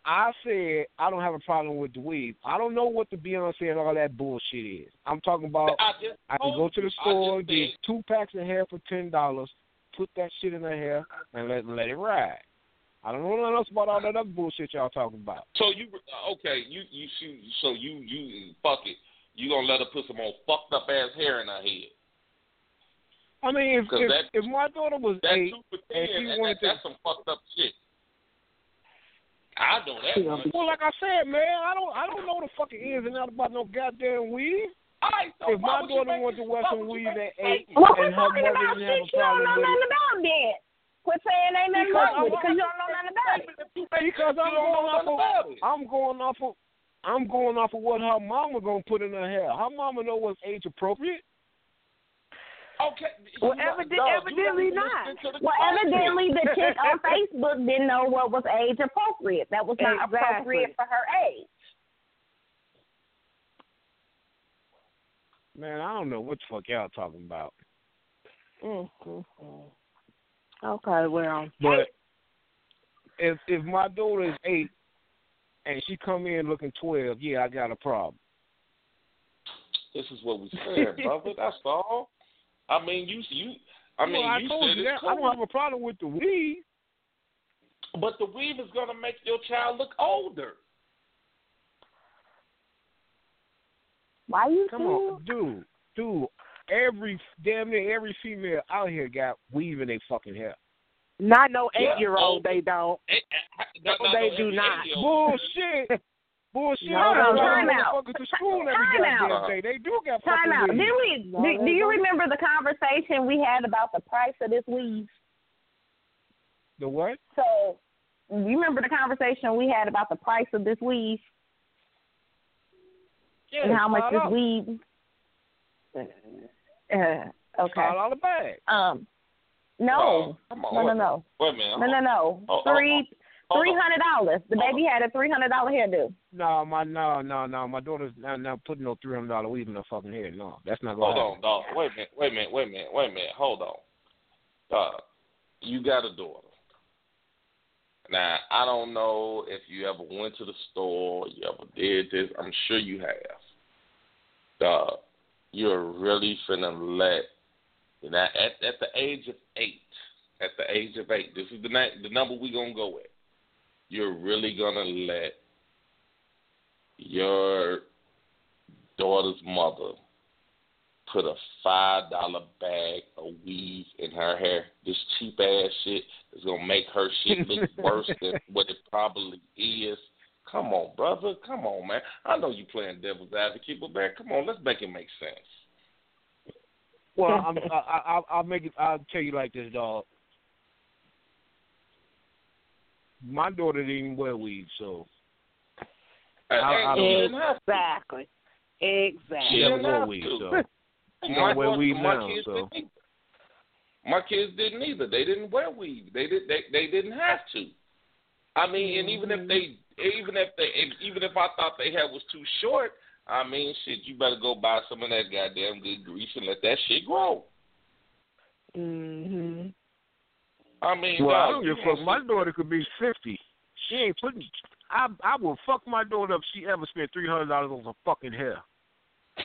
I said I don't have a problem with the weave. I don't know what the Beyonce and all that bullshit is. I'm talking about I just I can go to the store, get two packs of hair for ten dollars, put that shit in her hair, and let let it ride. I don't know nothing else about all that other bullshit y'all talking about. So you okay? You you shoot. So you you fuck it. You gonna let her put some old fucked up ass hair in her head? I mean, if if, that- if my daughter was eight and she wanted that, to, that's some fucked up shit. I know that. much. well, like I said, man, I don't I don't know the fucking ins and outs about no goddamn weave. All right, so If my daughter make wanted to this- wear some would you weave make at eight? Well, and her talking mother about didn't have shit a you don't problem know with nothing it, about then. Quit saying ain't nothing wrong with it I'm- because you don't know nothing about it. because I'm going off of. I'm going off of I'm going off of what her mama gonna put in her hair. Her mama know what's age appropriate. Okay. Well, you got- evident- dog, you evidently not. listen to the Well, evidently the chick on Facebook didn't know what was age appropriate. That was not Exactly. appropriate for her age. Man, I don't know what the fuck y'all talking about. Mm-hmm. Okay, well, But if if my daughter is eight and she come in looking twelve, yeah, I got a problem. This is what we said, brother. That's all. I mean, you you. I mean, well, I you told said you it's that. I don't have a problem with the weave. but the weave is gonna make your child look older. Why you Come feel? on, dude, dude. Every damn near every female out here got weave in their fucking hair. not no Yeah. eight year old. They don't. Eh, eh, No, no, no, they no, do not. Bullshit. Bullshit. No, I no, time out. to school every Time out. day. They do got Time fucking out. weave. Did we? No, do, do you remember the conversation we had about the price of this weave? The what? So, you remember the conversation we had about the price of this weave Yeah, and how much five this dollars. weave? Uh, okay. Five dollar bag. Um, Oh, no, come on, no, no, no, Wait a minute. no, no, no. Oh, oh, Three, hold three on. hundred dollars. The baby had a three hundred dollar hairdo. No, my no, no, no. My daughter's not, not putting no three hundred dollar weave in her fucking hair. No, that's not gonna Hold happen. on, dog. Wait a minute. Wait a minute. Wait a minute. Wait a minute. Hold on. Uh, you got a daughter. Now, I don't know if you ever went to the store, you ever did this. I'm sure you have. Dog, you're really finna let now at at the age of eight. At the age of eight, this is the na- the number we gonna go with. You're really gonna let your daughter's mother put a five dollar bag of weave in her hair. This cheap ass shit is gonna make her shit look worse than what it probably is. Come on, brother. Come on, man. I know you playing devil's advocate, but man, come on, let's make it make sense. Well, I'm, I, I, I'll- I'll make it. I'll tell you like this, dog. My daughter didn't even wear weave, so I- I don't- didn't have to. Exactly. Exactly. she never didn't wore have weave. So she My don't wear daughter- weave now. kids So didn't either. My kids didn't either. They didn't wear weave. They did. They they didn't have to. I mean, and even if they, even if they, even if I thought they hair was too short, I mean, shit, you better go buy some of that goddamn good grease and let that shit grow. Mhm. I mean, well, I don't give a fuck. My daughter could be fifty. She ain't putting. I I will fuck my daughter if she ever spent three hundred dollars on some fucking hair.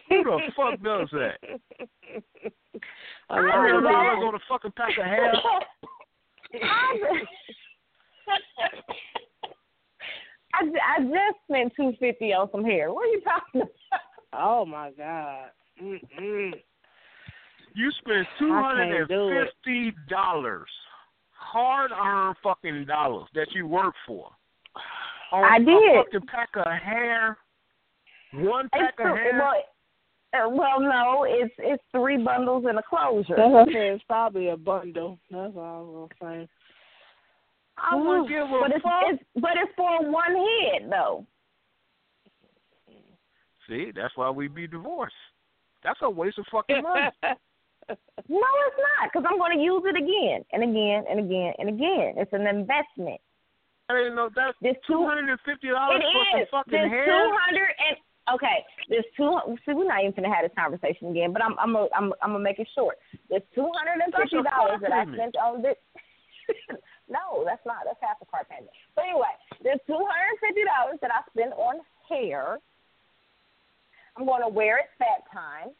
Who the fuck does that? A I lot Three do of hundred that. dollars on a fucking pack of hair. I, I just spent two fifty on some hair. What are you talking about? Oh my God. Mm-mm. You spent two hundred and can't do it. fifty dollars, hard earned fucking dollars that you work for. On I a did. fucking pack of hair. One pack It's of three, hair. well, uh, well, no, it's it's three bundles and a closure. That's what I said. It's probably a bundle. That's all I was gonna say. I wouldn't give a but it's, fuck. it's but it's for one head though. See, that's why we be divorced. That's a waste of fucking money. No, it's not, because I'm going to use it again and again and again and again. It's an investment. I didn't know that's This two hundred and fifty dollars for some fucking There's hair. two hundred and okay. There's two. See, we're not even gonna have this conversation again, but I'm I'm a, I'm I'm gonna make it short. This two hundred and fifty dollars that I spent on this. no, that's not. That's half a car payment. But anyway, this two hundred and fifty dollars that I spent on hair. I'm going to wear it that time.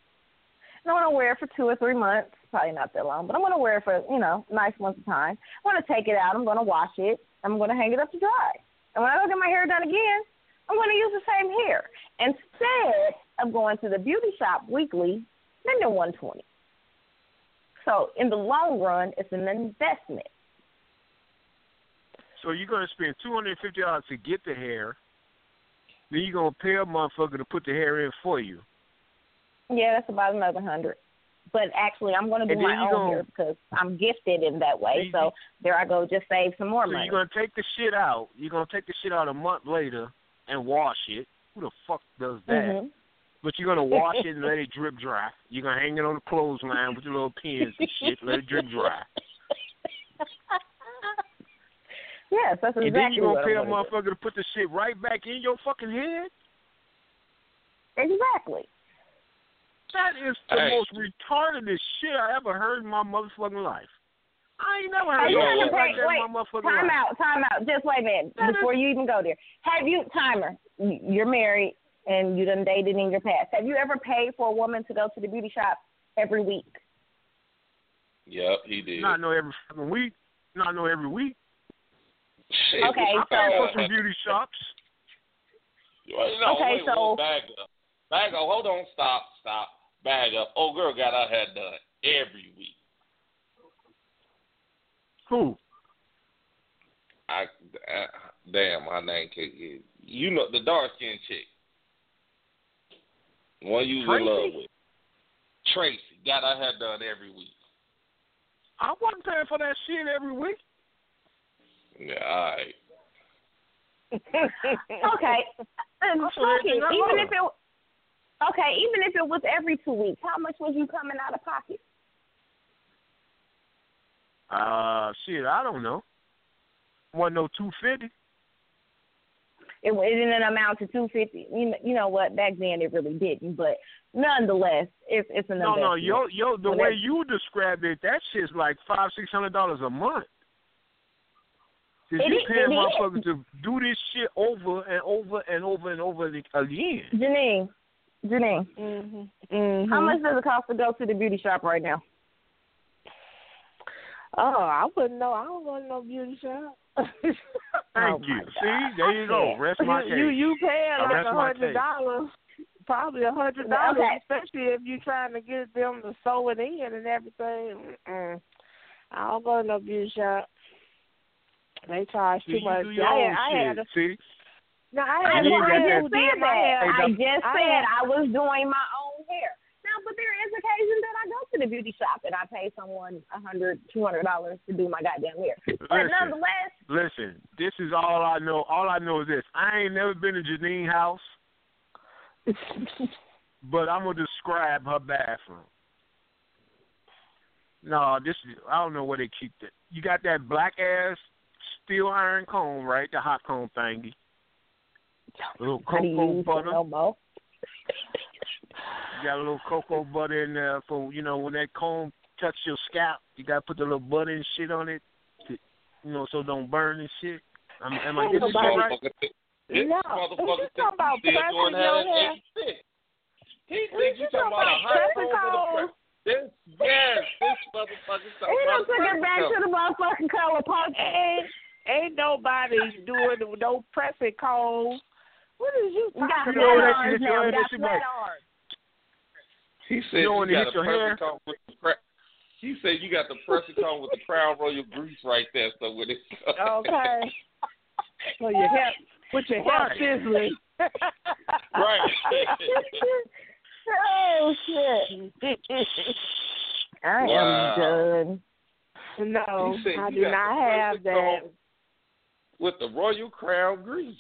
I'm to wear it for two or three months. Probably not that long, but I'm to wear it for, you know, nice months of time. I'm to take it out. I'm to wash it. I'm to hang it up to dry. And when I go get my hair done again, I'm to use the same hair instead of going to the beauty shop weekly, spending 120. So in the long run, it's an investment. So you're gonna spend two hundred and fifty dollars to get the hair. Then you're gonna pay a motherfucker to put the hair in for you. Yeah, that's about another hundred. But actually, I'm going to do my own gonna- hair because I'm gifted in that way. You- So there I go, just save some more So money. you're gonna take the shit out. You're gonna take the shit out a month later and wash it. Who the fuck does that? Mhm. But you're gonna wash it and let it drip dry. You're gonna hang it on the clothesline with your little pins and shit. Let it drip dry. Yes, that's exactly and then you're gonna pay a I'm gonna do. motherfucker to put the shit right back in your fucking head. Exactly. That is the Hey. most retardedest shit I ever heard in my motherfucking life. I ain't never heard Have you no ever like that Wait, in my motherfucking time life. out, time out. Just wait a minute That is- before you even go there. Have you timer? you- You're married and you done dated in your past. Have you ever paid for a woman to go to the beauty shop every week? Yep, he did. Not know every fucking week. Not know every week. Shit. Okay, I pay for so some beauty shops. Well, no, Okay, wait, so- wait, back up. Back up. Hold on. Stop. Stop. Bag up. Old girl got her hair done every week. Who? I, uh, damn, my name can't get. You know the dark skinned chick. One you was in love with. Tracy got her hair done every week. I wasn't paying for that shit every week. Yeah, all right. okay. And That's fuck it. Even if it okay, even if it was every two weeks, how much was you coming out of pocket? Uh, shit, I don't know. Wasn't no two fifty. It, it didn't amount to two fifty. You know, you know what? Back then it really didn't, but nonetheless, it's it's an No, no, yo, yo, the Well, way you described it, that shit's like five, six hundred dollars a month. Cause It you is- paying is. motherfuckers to do this shit over and over and over and over again. Janine, Janine, Mhm. how much does it cost to go to the beauty shop right now? Oh, I wouldn't know. I don't go want no beauty shop. Thank Oh, you. my See, God. there you go. Rest my you, you case. you paying like a hundred dollars, probably a hundred dollars, Okay. especially if you're trying to get them to sew it in and everything. Mm-mm. I don't go to no beauty shop. They charge See, too you much. do your I, own I shit. had a, See, no, I I had You a ain't got friend that- who just did said that. hair. I just I said had- I was doing my own hair. Now, but there is occasions that I go to the beauty shop and I pay someone a hundred, two hundred dollars to do my goddamn hair. But Listen. nonetheless, listen. This is all I know. All I know is this. I ain't never been to Janine house, but I'm gonna describe her bathroom. No, this is. I don't know where they keep it. You got that black ass steel iron comb, right? The hot comb thingy. A little how do you cocoa use butter. no? You got a little cocoa butter in there for you know when that comb touch your scalp. You gotta put the little butter and shit on it, to, you know, so it don't burn and shit. Am, am I getting this right? This No, motherfucker you talking about pressing your hair? He thinks you talking about a hot pressing comb with a cold. This, yes, this motherfucker He talking done about took it back to the motherfucking color purple. Ain't, ain't nobody doing no pressing cold. What is you You got talking know that about? shit arms is now. your We got head, flat arms. He said You know you, got hit a your pressing with the pre- He said you got the pressing comb with the crown royal grease right there. So with it. Okay. So your hair, with your hair Right. sizzling. right. Oh shit! I Wow. am done. No, I do not the have pressing that. with the royal crown grease.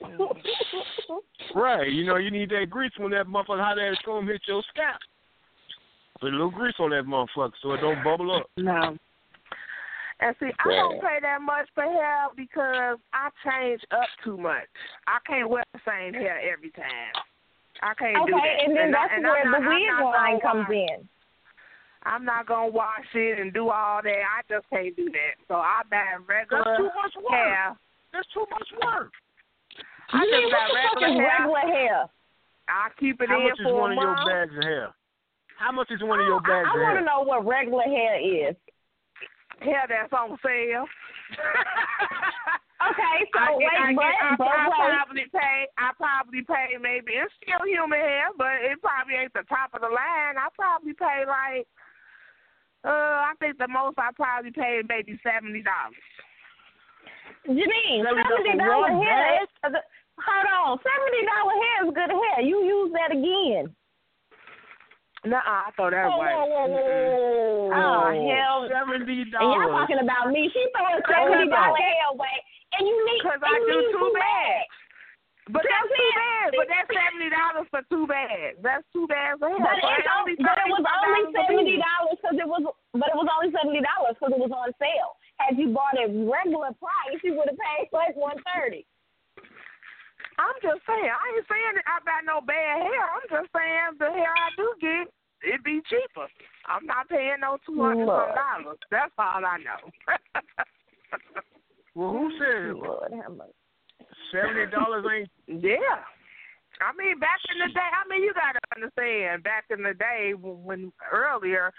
Right. You know, you need that grease when that motherfucker hot ass comb hit your scalp. Put a little grease on that motherfucker so it don't bubble up. No. And see, I don't pay that much for hair because I change up too much. I can't wear the same hair every time. I can't do that. Okay, and then I- that's and where I'm the not, I'm wig line gonna comes in. I'm not gonna wash it and do all that. I just can't do that. So I buy That's regular too much work. hair. That's too much work. I You mean, just buy what regular is hair. regular hair? I keep it How in much is for one a of your bags of hair? How much is one of your I, bags I of want hair? to know what regular hair is. Hair that's on sale. Okay, so I, wait, I, but, I, but I wait. probably pay. I probably pay maybe it's still human hair, but it probably ain't the top of the line. I probably pay like, uh, I think the most I probably paid maybe seventy dollars. Janine, Seventy dollars seventy for dollar one hair. Is- Hold on, seventy dollar hair is good hair. You use that again. Nuh I thought that was. whoa, whoa, whoa, Oh hell! Seventy And y'all talking about me? She throwing oh, seventy dollar hair away, and you need Cause I do two bags. But that's two bags. But that's seventy dollars for two bags. That's two bags of hair. But, it's only but it was only seventy dollars because it was, but it was only seventy dollars because it was on sale. Had you bought it regular price, you would have paid like one thirty. I'm just saying. I ain't saying that I got no bad hair. I'm just saying the hair I do get, it be cheaper. I'm not paying no two hundred some Lord. dollars. That's all I know. Well, who said Lord have mercy. seventy dollars ain't? yeah. I mean, back in the day, I mean, you got to understand, back in the day, when, when earlier,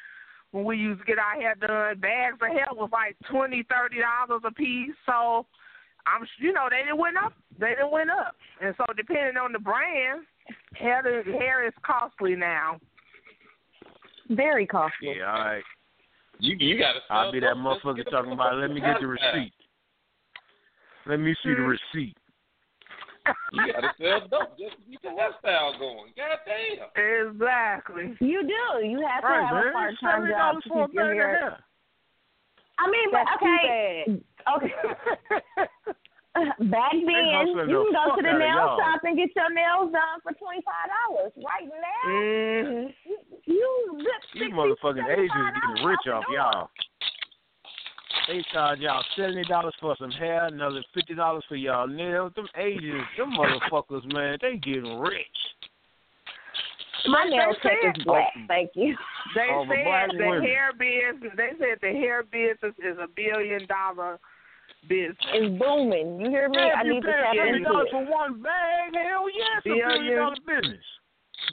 when we used to get our hair done, bags of hair was like twenty, thirty dollars a piece. So, I'm, you know, they didn't went up. They didn't went up, and so depending on the brand, hair hair is costly now. Very costly. Yeah, all right. You you gotta. I'll be that motherfucker talking about. Let me get the receipt. Let me see the Hmm. receipt. You gotta sell dope just to keep the hairstyle going. God damn. Exactly. You do. You have to Right, have a man. part time job to for a keep your hair. hair. I mean, but That's okay, okay. Back then, you can go to the nail shop and get your nails done for twenty five dollars. Right now, bad. hmm you These 60, motherfucking Asians getting rich off y'all. They charge y'all seventy dollars for some hair, another fifty dollars for y'all nails. Them Asians, them motherfuckers, man, they getting rich. My They nail tech said- is black. Thank you. They Oh, said the women. hair business. They said the hair business is a billion dollar business. It's booming. You hear me? Yeah, I if you need to pay tap seventy into dollars it. for one bag, hell yeah, it's a billion Billion. dollar business.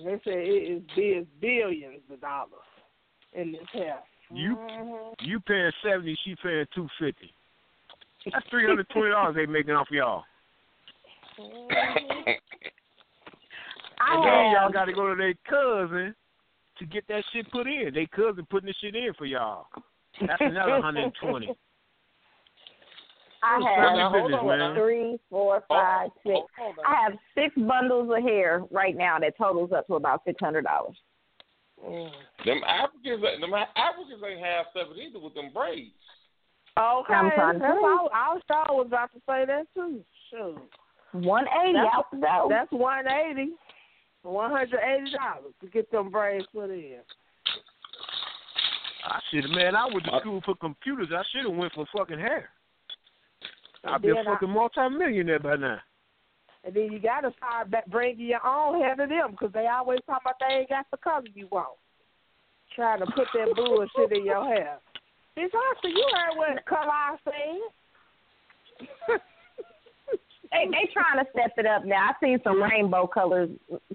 They say it is biz billions of dollars in this hair. You Mhm. you paying seventy, she paying two fifty. That's three hundred twenty dollars they making off y'all. I And then oh. y'all got to go to their cousin to get that shit put in. They cousin putting the shit in for y'all. That's another hundred and twenty. I have your hold business, on, man? three, four, oh, five, oh, six. Oh. I have six bundles of hair right now that totals up to about six hundred dollars. Mm. Them Africans, ain't- them Africans ain't half seven either with them braids. Okay, I'm trying to that's tell you. I was sure I was about to say that too. Sure. One eighty That's- out the door. That's one eighty. One hundred eighty dollars to get them braids put in. I should have, man. I went to school for computers. I should have went for fucking hair. I'd be a Then I- fucking multi-millionaire by now. And then you gotta start back bringing your own hair to them because they always talk about they ain't got the color you want. Trying to put that bullshit in your hair. Bitch, Oscar, you heard what color I said. They they trying to step it up now. I seen some rainbow colors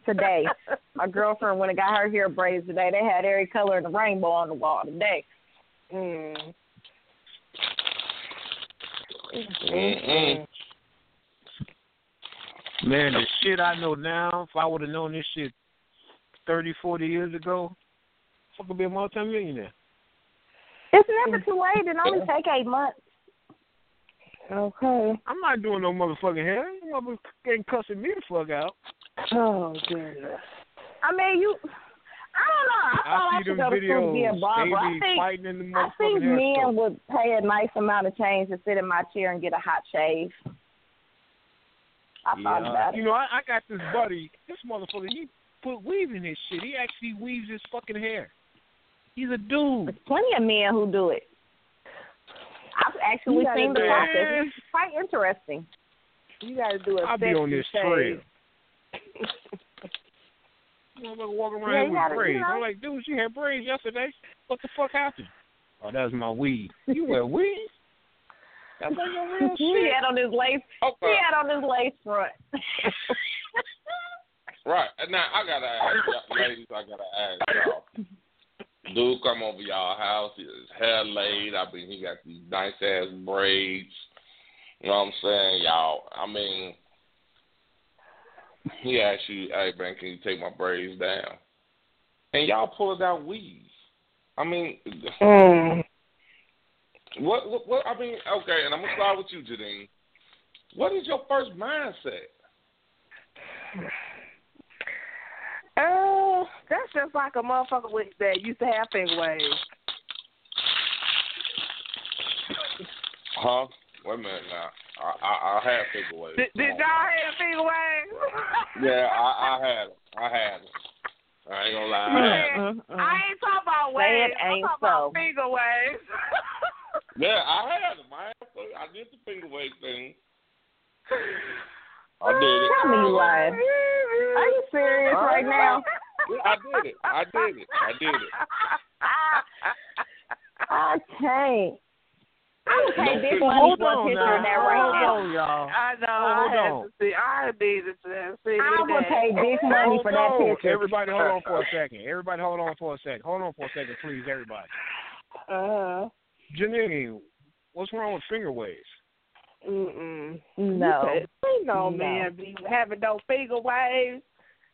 today. My girlfriend when I got her hair braids today, they had every color in the rainbow on the wall today. mm. Mm-mm. Man, the shit I know now, if I would have known this shit thirty, forty years ago, I could be a multi-millionaire. It's never too late. It only take eight months. Okay. I'm not doing no motherfucking hair. You motherfucker ain't cussing me the fuck out. Oh goodness. I mean, you. I don't know. I thought I, I see should them go to school be a barber. I think fighting in the I think men store. would pay a nice amount of change to sit in my chair and get a hot shave. I thought Yeah, about you know, I, I got this buddy. This motherfucker, he put weave in his shit. He actually weaves his fucking hair. He's a dude. There's plenty of men who do it. I've actually You seen the do process. It's quite interesting. You gotta do a I'll be on this shave. trail. Motherfucker walking around Yeah, with gotta, you braids. know. I'm like, dude, you had braids yesterday. What the fuck happened? Oh, that's my weed. You wear weed? That's like your real he shit. had on his lace. He Okay. had on his lace front. Right. Now I gotta ask y'all, ladies. I gotta ask y'all. Dude come over y'all house, his hair laid. I mean, he got these nice ass braids. You know what I'm saying, y'all? I mean, he asked you, "Hey, man, can you take my braids down?" And y'all pulling out weave. I mean, Mm. what, what? What? I mean, okay, and I'm gonna start with you, Janine. What is your first mindset? Uh, that's just like a motherfucker with that used to have finger waves. Huh? Wait a minute now. I I, I had figure waves. Did, did y'all have finger waves? Yeah, I, I had them. I had them. I ain't gonna lie. I. Mm-mm. Uh, uh, uh. I ain't talking about waves. I'm ain't talking about finger waves. Yeah, I had them. I had I did the finger wave thing. I did it. Tell me you lying. Are you serious right now? Yeah, I did it. I did it. I did it. I can't. I would pay No, big hold money for a on picture now. of that right Hold now. on, y'all. I know. Hold I had on. to see. I needed to see I would that. pay big money Hold for that on. picture. Everybody, hold on for a second. Everybody, hold on for a second. Hold on for a second, please, everybody. Uh, Janine, what's wrong with finger waves? mm-mm. No. Ain't no No. man be having no finger waves.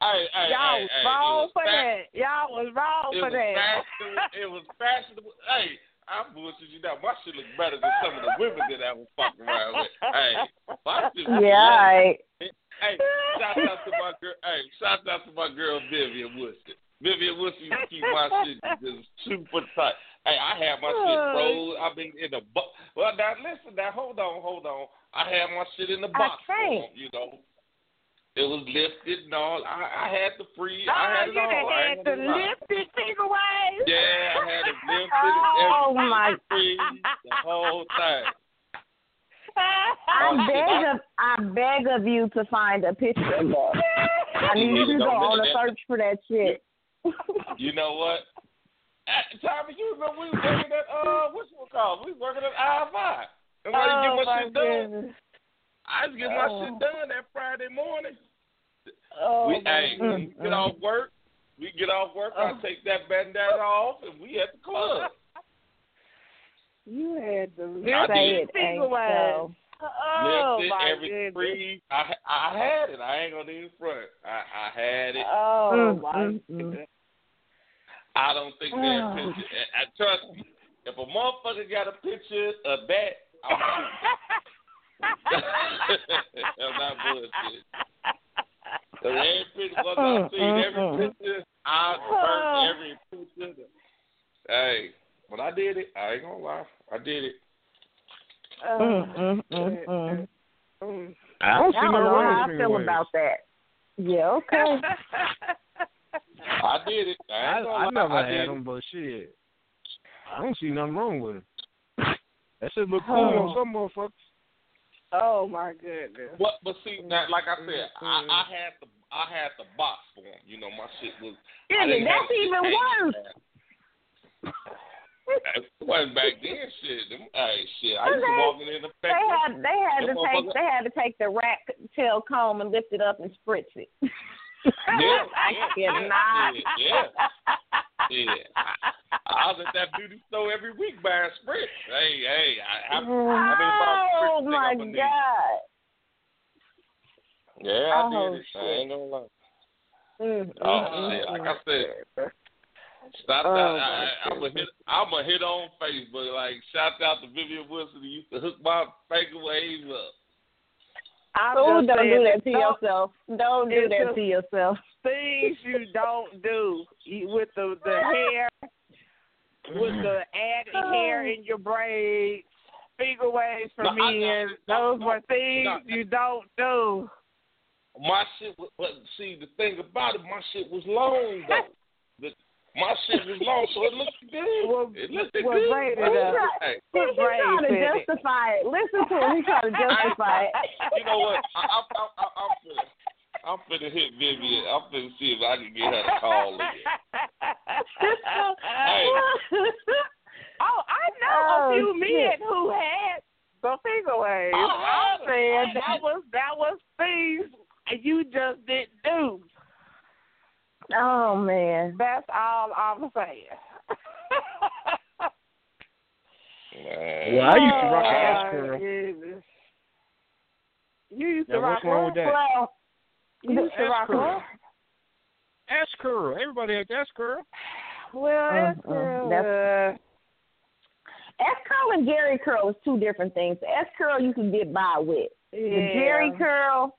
Hey, hey, Y'all hey, was wrong was for that. Y'all was wrong It for was that. fashionable. It was fashionable. Hey, I'm bullshit you now. My shit look better than some of the women that I was fucking around with. Hey, my shit was Yeah, all right. Hey, shout out to my girl. Hey, shout out to my girl Vivian Woodson. Vivian Woodson used to keep my shit just super tight. Hey, I had my shit oh. rolled. I've been in the box. Well, now listen. Now hold on, hold on. I had my shit in the I box. can't. You know, it was lifted and all. I, I had the free. Oh, I had it you all. done I had the gonna lie. lifted finger waves. Yeah, I had it lifted. Oh, everything my- free, the whole thing. I beg of I beg of you to find a picture of that. I need you to go on a search for that shit. You know what? At, Tommy, you remember we was working at uh what's it called? We was working at I five. And I oh, get my, my shit done. Goodness. I just get my Oh. shit done that Friday morning. Oh, we hey, we get off work. We get off work. I Oh. take that bandana off, and we at the club. You had the I Say did. it finger ain't so. Oh, Lifted my every goodness. free. I I had it. I ain't gonna even front. I I had it. Oh, Mm, my mm, mm. goodness. I don't think that Oh. picture. And, and trust me, if a motherfucker got a picture of that, I'm shooting. I'm not bullshit. So every picture, once I seen every Mm, mm, mm. picture, I burnt every picture. Hey, when I did it, I ain't gonna lie, I did it. Mm, mm, mm, mm. I don't see I don't nothing know wrong how I feel waves. about that. Yeah, okay. I did it. I, I, I never I did had it. them, but shit, I don't see nothing wrong with them. That shit look cool on Oh. some motherfuckers. Oh my goodness. But but see now, like I said, I, Mm. I had the I had the box form. You know, my shit was. Yeah, that's even worse. It wasn't back then, shit. Them, hey, shit. I used to walk in the They had they had to take they had to take the rat tail comb and lift it up and spritz it. Yeah, I yeah, cannot. yeah, yeah. I, I was at that beauty store every week buying spritz. Hey, hey, I, I, I mean, about oh spritz my thing up in god! there. Yeah, I Oh, did it. I shit. ain't gonna lie. Mm, Oh mm, shit! mm, Like mm. I said, stop. Oh, I, I, I'm a hit. I'm a hit on Facebook. Like shout out to Vivian Wilson who used to hook my fake waves up. I'm Oh, just don't do that to yourself. Don't do that to yourself. Things you don't do with the the hair, with the added hair oh. in your braids, finger waves for No, I- men. no, Those no, were things no. you don't do. My shit, was, but see the thing about it, my shit was long though. The, my shit was long, so it looked good. Well, it looked well, good. braided Hey, up. hey, He, he's trying to in it. justify it. Listen to him. He's trying to justify it. you know what? I, I, I, I, I'm finna, I'm finna hit Vivian. I'm finna see if I can get her to call in. hey. Oh, I know oh, a few shit. men who had the finger waves. Oh, I'm saying that was that was things you just didn't do. Oh man, that's all I'm saying. Man. Well, I used to rock oh, ass curl. You used now, to rock what's wrong with that? You used to S rock curl. what? S curl. Everybody had S curl. Well, Uh, S uh, curl. that's- Uh, S curl and Jheri curl is two different things. The S curl you can get by with. The yeah. Jheri curl,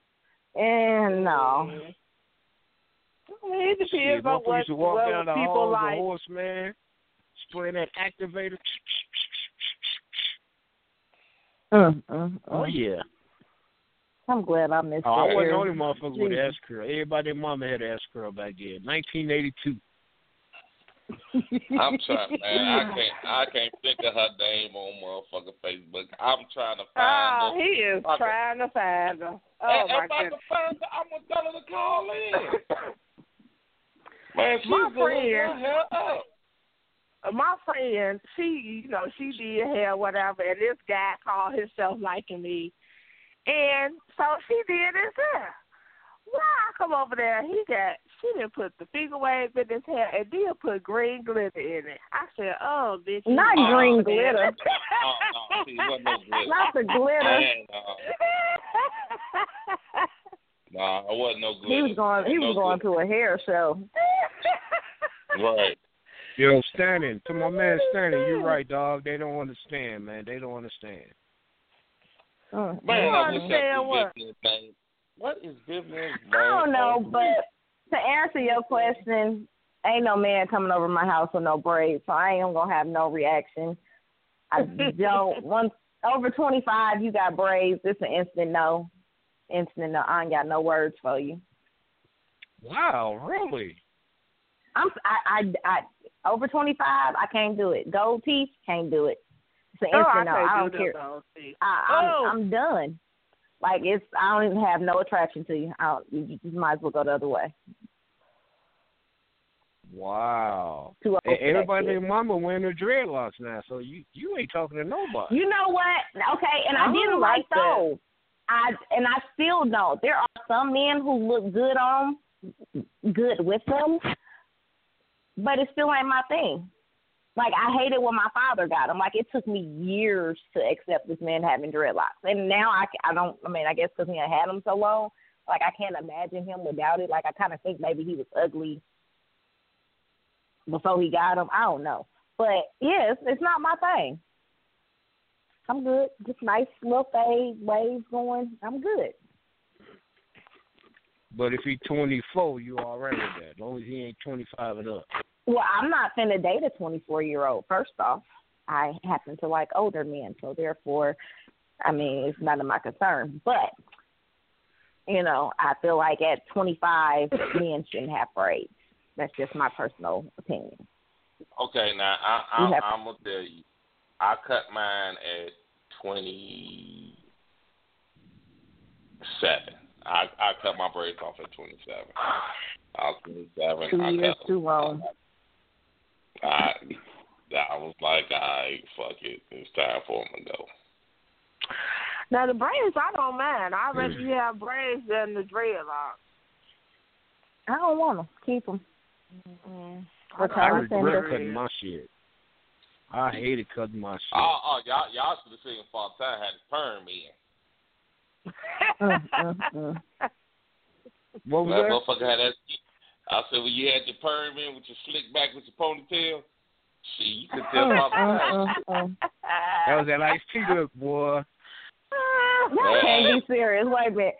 and no. I mean, it depends Shit, on what, used to walk what down the people hall like. the horse man, spraying that activator. Mm, mm, Oh mm. yeah. I'm glad I missed Oh, I wasn't the only motherfucker with an Jesus. S curl. Everybody, and mama had an S curl back then. 1982. I'm trying, man. I can't. I can't think of her name on motherfucking Facebook. I'm trying to find Oh, her. he is Okay. trying to find her. Oh Hey, my if I can goodness. find her, I'm gonna tell her to call in. Man, she's My friend- my hair up. Uh, my friend, she, you know, she did hair, whatever, and this guy called himself liking me. And so she did his hair. Well, I come over there, he got, she didn't put the finger wave in his hair and then put green glitter in it. I said, oh, bitch. you Not wrong, green man." glitter. Oh no, see, wasn't no glitter. Not the glitter. Man, no, nah, it wasn't no glitter. He was going. He no was going glitter. to a hair show. Right. Yo, Stanton, to my man Stanton, you're right, dog. They don't understand, man. They don't understand. Mm, Man, mm, I wish I what? What is name? I don't know, but to answer your question, ain't no man coming over my house with no braids, so I ain't gonna have no reaction. I don't. Once over twenty five, you got braids. It's an instant no. Instant no. I ain't got no words for you. Wow, really? I'm. I. I. I over twenty five, I can't do it. Gold teeth, can't do it. It's an Oh, instant I no. I do don't that, care. I, I'm, Oh. I'm done. Like it's, I don't even have no attraction to you. I don't, you, you might as well go the other way. Wow. Too old And for that everybody shit. and mama wearing their dreadlocks now, so you you ain't talking to nobody. You know what? Okay, and I, I didn't like like those. I and I still don't. There are some men who look good on, good with them, but it still ain't my thing. Like I hated when my father got them. Like it took me years to accept this man having dreadlocks, and now I I don't. I mean, I guess because he had had them so long, like I can't imagine him without it. Like I kind of think maybe he was ugly before he got them. I don't know, but it's, it's not my thing. I'm good. Just nice little fade waves going. I'm good. But if he's 24, you all right with that. As long as he ain't 25 and up. Well, I'm not finna date a 24 year old. First off, I happen to like older men, so therefore, I mean, it's none of my concern. But you know, I feel like at 25, men shouldn't have braids. That's just my personal opinion. Okay, now I, I, I'm gonna tell you, I cut mine at twenty seven. I I cut my braids off at twenty seven. I was twenty seven. Two I years cut too long. I I was like, I fuck it. It's time for him to go. Now the braids, I don't mind. I'd rather you have braids than the dreadlocks. I don't want them. Keep them. Mm-hmm. What I time regret sender? cutting my shit. I hated cutting my shit. Oh, oh, y'all y'all should have seen Fontaine had his perm in. Mm, mm, mm. what was That that? motherfucker had that. I said, when you had your perm in with your slick back with your ponytail, see, you could tell Fontaine. mm, mm, mm. That was that Ice T look, boy. Y'all can't be serious. Wait a minute.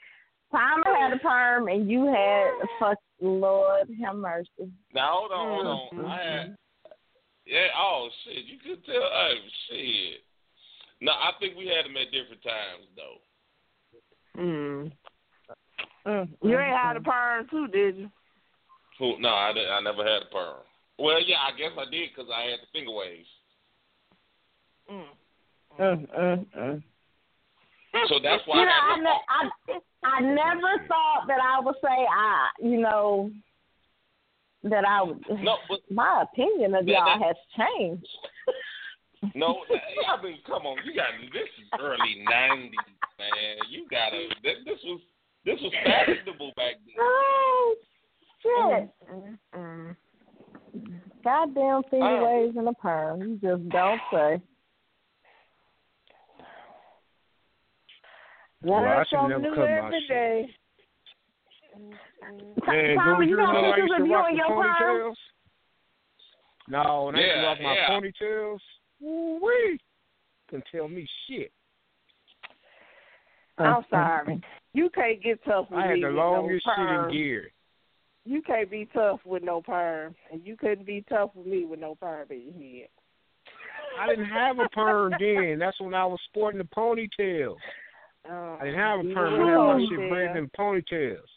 Palmer had a perm and you had fuck Lord have mercy. Now hold on, hold on. Mm-hmm. I had, yeah. Oh shit, you could tell. Oh shit. No, I think we had them at different times though. Mm. Mm, You ain't had a perm too, did you? Who? No, I didn't. I never had a perm. Well, yeah, I guess I did because I had the finger waves. Mm. Mm, mm, mm. So that's why You know, I I, ne- I I never thought that I would say I, you know, that I would. no, but My opinion of Yeah, y'all that- has changed. No. I mean, come on, you got this is early '90s, man. You gotta. This, this was this was fashionable back then. Oh shit! Mm. Goddamn finger Oh. waves and a perm. You just don't say. Well, I Learn should never new cut my every shit. day. Man, Tommy, you you got remember pictures to of you and your perm? ponytails? No, when I used to Yeah, rock my yeah. ponytails, wee, couldn't tell me shit. I'm sorry. You can't get tough with I had me the with longest no shit in perm. gear. You can't be tough with no perm, and you couldn't be tough with me with no perm in your head. I didn't have a perm then. That's when I was sporting the ponytail. Um, I didn't have a perm. were I had my a shit ponytail. braided in ponytails.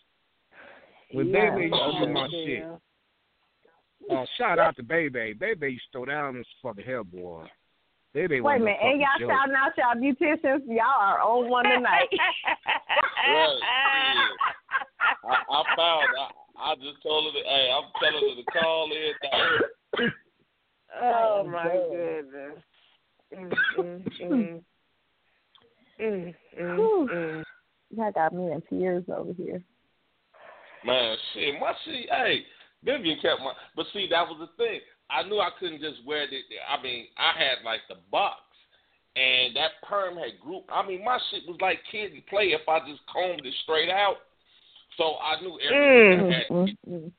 When Yeah, Baby used to you do my were a shit. Ponytail. Oh, shout out to Baby. Baby used to throw down this fucking hell boy. Baby Wait a minute, no and y'all joke. shouting out y'all beauticians. Y'all are on one tonight. Right. Yeah. I, I found. I, I just told her. To, hey, I'm telling her to call in. Oh Oh, my God. goodness. Mm, mm, mm. Mm, mm, Whew. mm. Y'all got me in tears over here. Man, shit, my shit. Hey, Vivian kept my. But see, that was the thing. I knew I couldn't just wear it. I mean, I had like the box, and that perm had grew. I mean, my shit was like Kid 'n Play if I just combed it straight out. So I knew everything I had. to Mm, get- mm,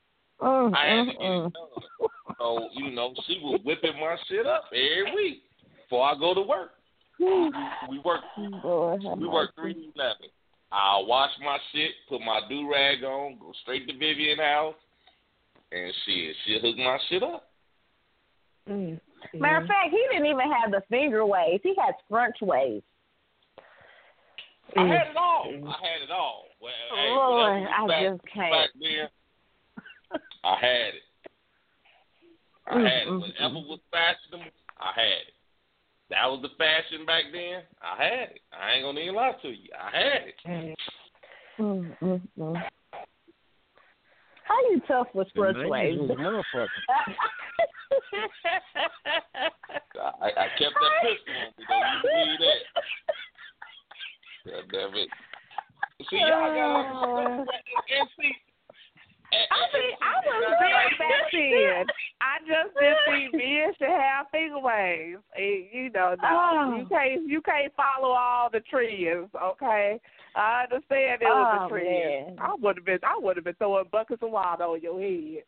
mm, I had to mm, get mm. it done. So you know, she was whipping my shit up every week before I go to work. Whew. We work. Lord We work three to eleven. I'll wash my shit, put my do rag on, go straight to Vivian house, and she she'll hook my shit up. Mm, Matter of fact, he didn't even have the finger waves. He had scrunch waves. I had it all. I had it all. Well, hey, Lord, whatever I back, just can't. back then. I had it. I had it. Whatever was fashionable, I had it. That was the fashion back then. I had it. I ain't gonna even lie to you. I had it. Mm, mm, mm. How you tough with The scrunch 90s waves? was motherfucking. I, I kept that pistol on me. Though. You believe that? God damn it. See, y'all got and see. And, I mean, I was big back then. I just didn't think men should have finger waves. And, you know, no, Oh. you ah. can't you can't follow all the trends. Okay, I understand it was Oh, a trend. man. I would have been I would have been throwing buckets of water on your head.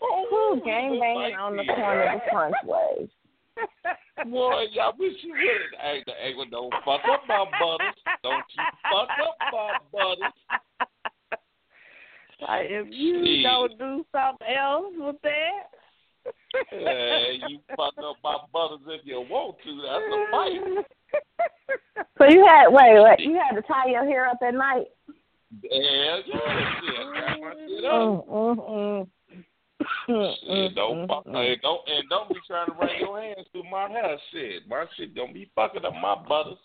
Who oh, gang oh, banging on the corner of the scrunch waves? Boy, y'all wish you would. Hey, hey, well, don't fuck up my butters. Don't you fuck up my butters. Like, if you Shit. don't do something else with that. Hey, you fuck up my butters if you want to. That's a fight. So you had wait, wait, you had to tie your hair up at night. Hell yeah, shit. Got my shit up. Mm, mm, mm. Shit, don't fuck, don't and don't be trying to run your hands through my hair. Shit, my shit don't be fucking up my butters.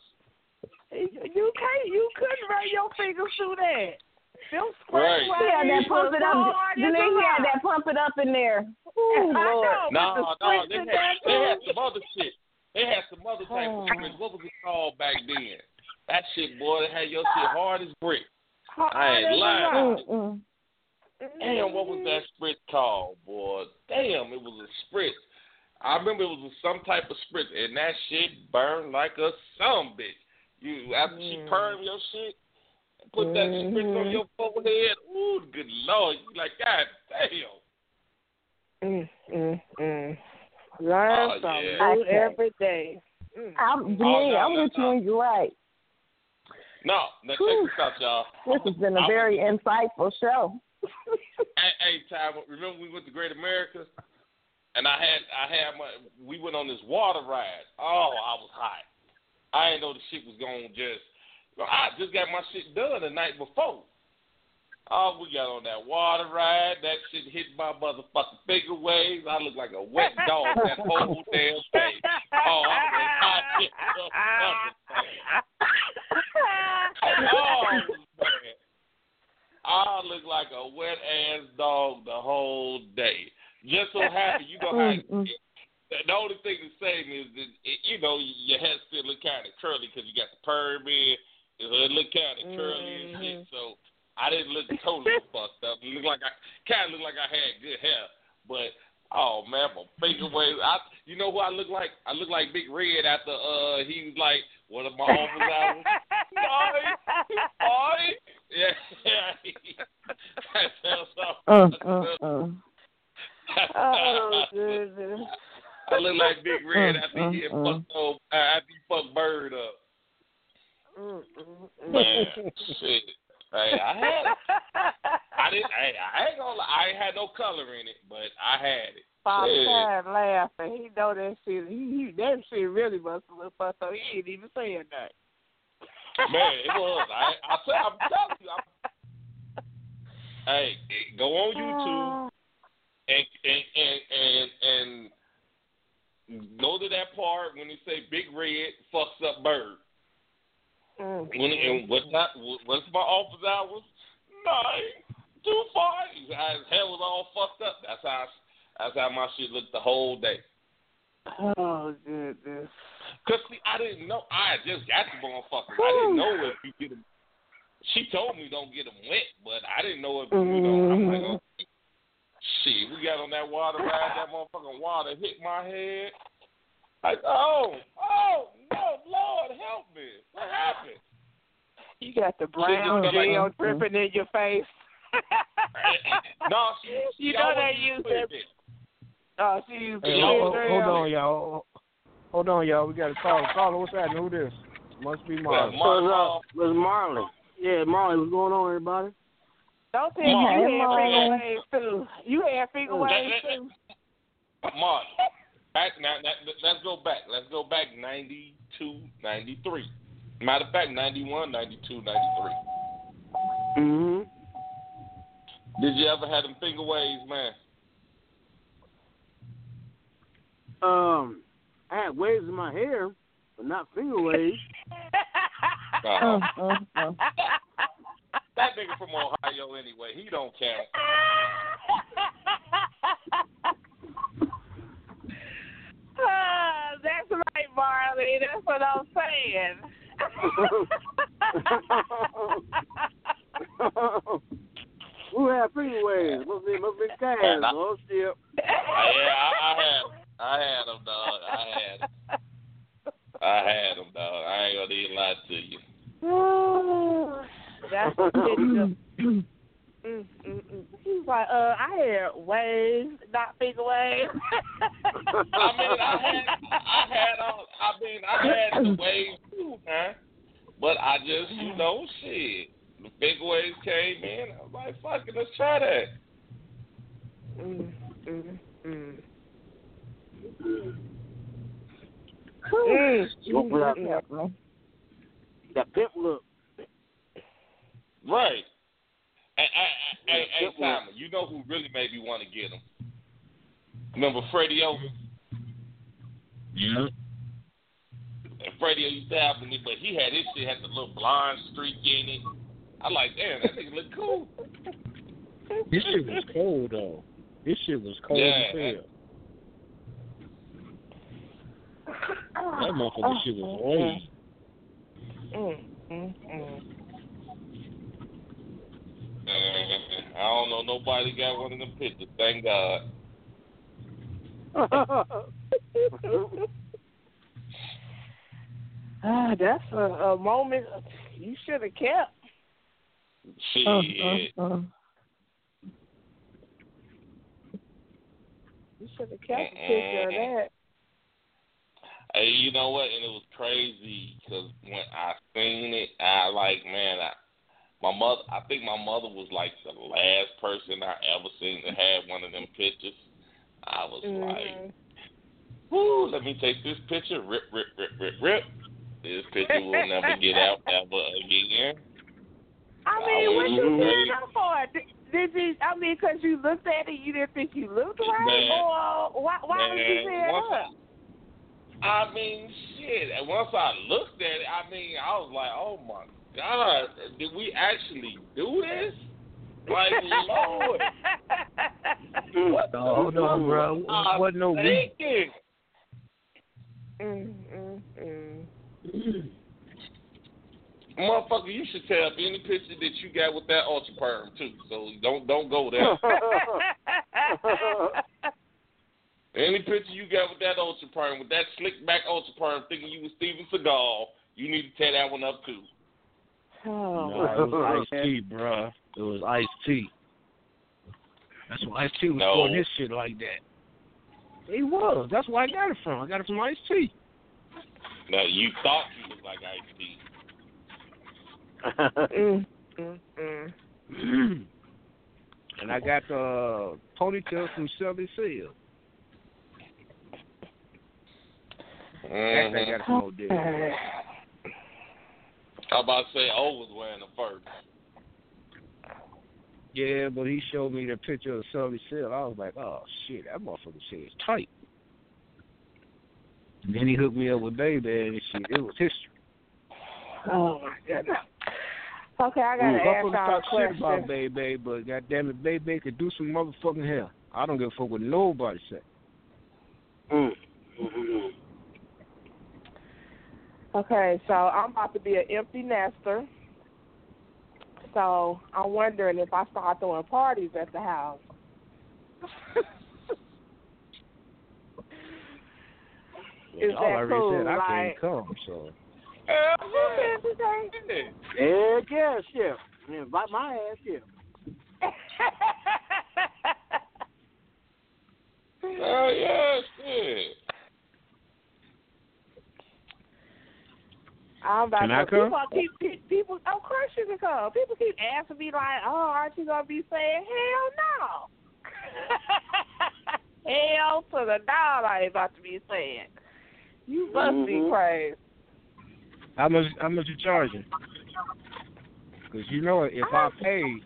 You you can't you couldn't run your fingers through that. Them Right. He had that pump it up. Then he had that pump it up in there. Ooh, I Lord. know. No, the no, they had, they had some other shit. They had some other type Oh. of springs. What was it called back then? That shit, boy, they had your shit hard as brick. I ain't lying. Mm. Damn, what was that spritz called, boy? Damn, it was a spritz. I remember it was some type of spritz, and that shit burned like a some bitch. You after she Mm. perm your shit, put that spritz on your forehead. Ooh, good lord! You like, God damn. Mm, mm, mm. Learn Oh, something yeah. new every day. Mm. I'm, Oh, Janine, no, I'm no, with you no. and you're right. No, now check this out, y'all. This has been I a very was- insightful show. Hey, hey, Ty, remember we went to Great America, and I had I had my we went on this water ride. Oh, I was hot. I didn't know the shit was gonna just. I just got my shit done the night before. Oh, we got on that water ride. That shit hit my motherfucking finger waves. I looked like a wet dog that whole damn day. Oh, I hot. oh, bad. I look like a wet ass dog the whole day. Just so happy, you know how. The only thing to say is that it, you know your hair still look kind of curly because you got the perm in. It look kind of curly and shit. So I didn't look totally fucked up. It looked like I kind of looked like I had good hair, but oh man, my finger waves. I, you know who I look like? I look like Big Red after uh he was like one of my uncles albums. Boy, yeah, yeah. that sounds so. Uh, uh, uh. Oh, goodness. I look like Big Red Mm, after he had mm, fucked old, uh, after he fucked Bird up. Man, shit. Hey, I had, it. I didn't, hey, I ain't gonna lie, I ain't had no color in it, but I had it. Bob Shit. Tad laughing. He know that shit. He, he that shit really must have looked fun, so he ain't even saying nothing. Man, it was. I, I tell, I'm telling you. I'm, hey, go on YouTube oh. and and and and and go to that part when they say Big Red fucks up Bird. Mm. When and what time? What's my office hours? Nine to five. His hair was all fucked up. That's how. I, That's how my shit looked the whole day. Oh goodness. Cause see, I didn't know. I just got the motherfucker. I didn't know if you get them. She told me don't get them wet, but I didn't know if you know. I'm like, oh, shit. We got on that water ride. That motherfucking water hit my head. I oh, oh no, Lord help me. What happened? You got the brown just felt like- gel mm-hmm. dripping in your face. No, she. You know they use it that- there. Oh, she used Hey, hold, hold on, y'all. Hold on, y'all. We got a call. Caller, what's happening? Who this? Must be Marlon. Marlon. What's up? What's Marley? Yeah, Marley, what's going on, everybody? Don't tell me you had finger Mark. waves too. You had finger waves too. Mark, back now, now, let's go back. Let's go back 92, 93. Matter of fact, 91, 92, 93. Mm-hmm. Did you ever have them finger waves, man? Um, I had waves in my hair, but not finger waves. Uh, Uh, uh, uh. that nigga from Ohio anyway. He don't count. Ah, that's right, Marley. That's what I'm saying. Who had finger waves? Must be, must be Cass. Nah. Oh, shit. yeah, I, I had, I had them, dog. I had, 'em. I had them, dog. I ain't gonna even lie to you. That's the picture. Mm, mm, mm. He's like, uh, I had waves, not finger waves. I mean, I had, I had all. I mean, I had the waves too, man. But I just, you know, shit. The big waves came in. I was like, fuck it, let's try that. mm, mm, mm. Smoke without that pimp look. Right. Hey, hey, hey, hey, Good one. Simon, you know who really made me want to get him? Remember Freddie O? Yeah. And Freddie O used to have me, but he had his shit had the little blonde streak in it. I like, damn, that nigga look cool. This shit was cold though. This shit was cold Yeah. as hell. That motherfucker shit was oily. Mm, mm, mm. Uh, I don't know nobody got one of them pictures. Thank God. Ah, that's a, a moment you should have kept. Shit. Uh, uh, uh. You should have kept a picture of that. Hey, you know what? And it was crazy because when I seen it, I like, man, I, my mother. I think my mother was like the last person I ever seen that had one of them pictures. I was like, mm-hmm. "Woo! Let me take this picture. Rip, rip, rip, rip, rip. This picture will never get out ever again." I mean, what you did that for? Did, you? I mean, because you looked at it, you didn't think you looked right, Man. or why? Why you Man, say it once up? I mean, shit. And once I looked at it, I mean, I was like, "Oh my God, did we actually do this?" Like, Lord. What No, the on, bro. was I Wasn't no thinking? mm, mm, mm. Motherfucker, you should tell me any picture that you got with that ultra perm too. So don't don't go there. any picture you got with that ultra perm, with that slick back ultra perm, thinking you was Steven Seagal, you need to tear that one up too. Oh, No, it was Ice T, bruh. It was Ice T. That's why Ice T was No. doing this shit like that. He was. That's where I got it from. I got it from Ice T. Now you thought you was like Ice T. mm, mm, mm. and I got the uh, ponytail from Shelly Seal. Actually, I got it from Odell. I'm about to say O was wearing the first. Yeah, but he showed me the picture of Sully Seal. I was like, oh shit, that motherfucker shit is tight. And then he hooked me up with Baby and shit. It was history. Oh my goodness. Okay, I gotta Mm, ask motherfuckers y'all a talk shit about question. Baby, but goddamn it, Baby could do some motherfucking hell. I don't give a fuck what nobody say. Mm. Mhm. Okay, so I'm about to be an empty nester. So I'm wondering if I start throwing parties at the house. Is Y'all that already cool? said I like, can't come, so. Heck yeah, shit. Yeah, Invite my ass here. Oh yeah, shit. I'm about Can to I come? People keep, keep people. Of course you can come. People keep asking me like, "Oh, aren't you gonna be saying hell no?" hell to the dog, I ain't about to be saying. You must be Mhm. crazy. How much? How much you charging? Because you know, if I pay,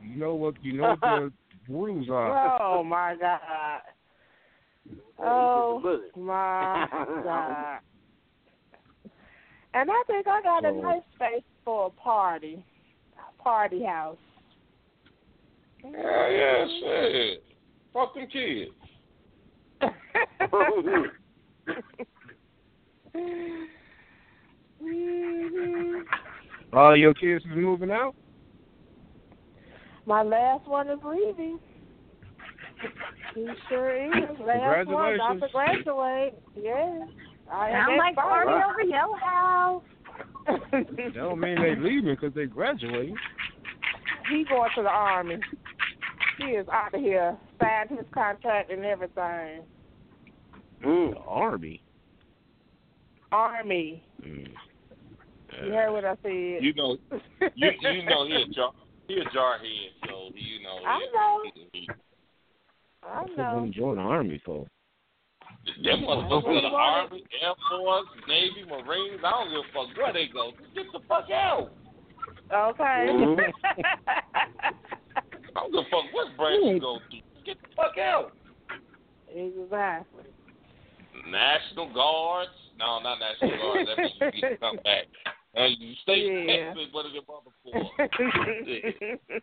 you know what? You know what the rules are. Oh my god. Oh my god. And I think I got a nice space for a party, a party house. Hell yeah, shit. Fuck them kids. All your kids is moving out. My last one is leaving. He sure is. Last one about to Congratulations. graduate. Yeah. I am Sound like excited. party over your house. That don't mean they leaving because they graduating. he going to the army. He is out of here. Signed his contract and everything. Mm. The army. Army. Mm. You heard what I said. You know, you you know he a jar he a jarhead, so you know. I he- know. he- he- I What know. you join the army for? Them motherfuckers, the Army, Air Force, Navy, Marines, I don't give a fuck where they go. Just get the fuck out. Okay. Mhm. I don't give a fuck what branch you go to. Get the fuck out. exactly. National Guards. No, not National Guards. That means you get to come back. Uh, you stay Yeah. Texas, what are your mother for?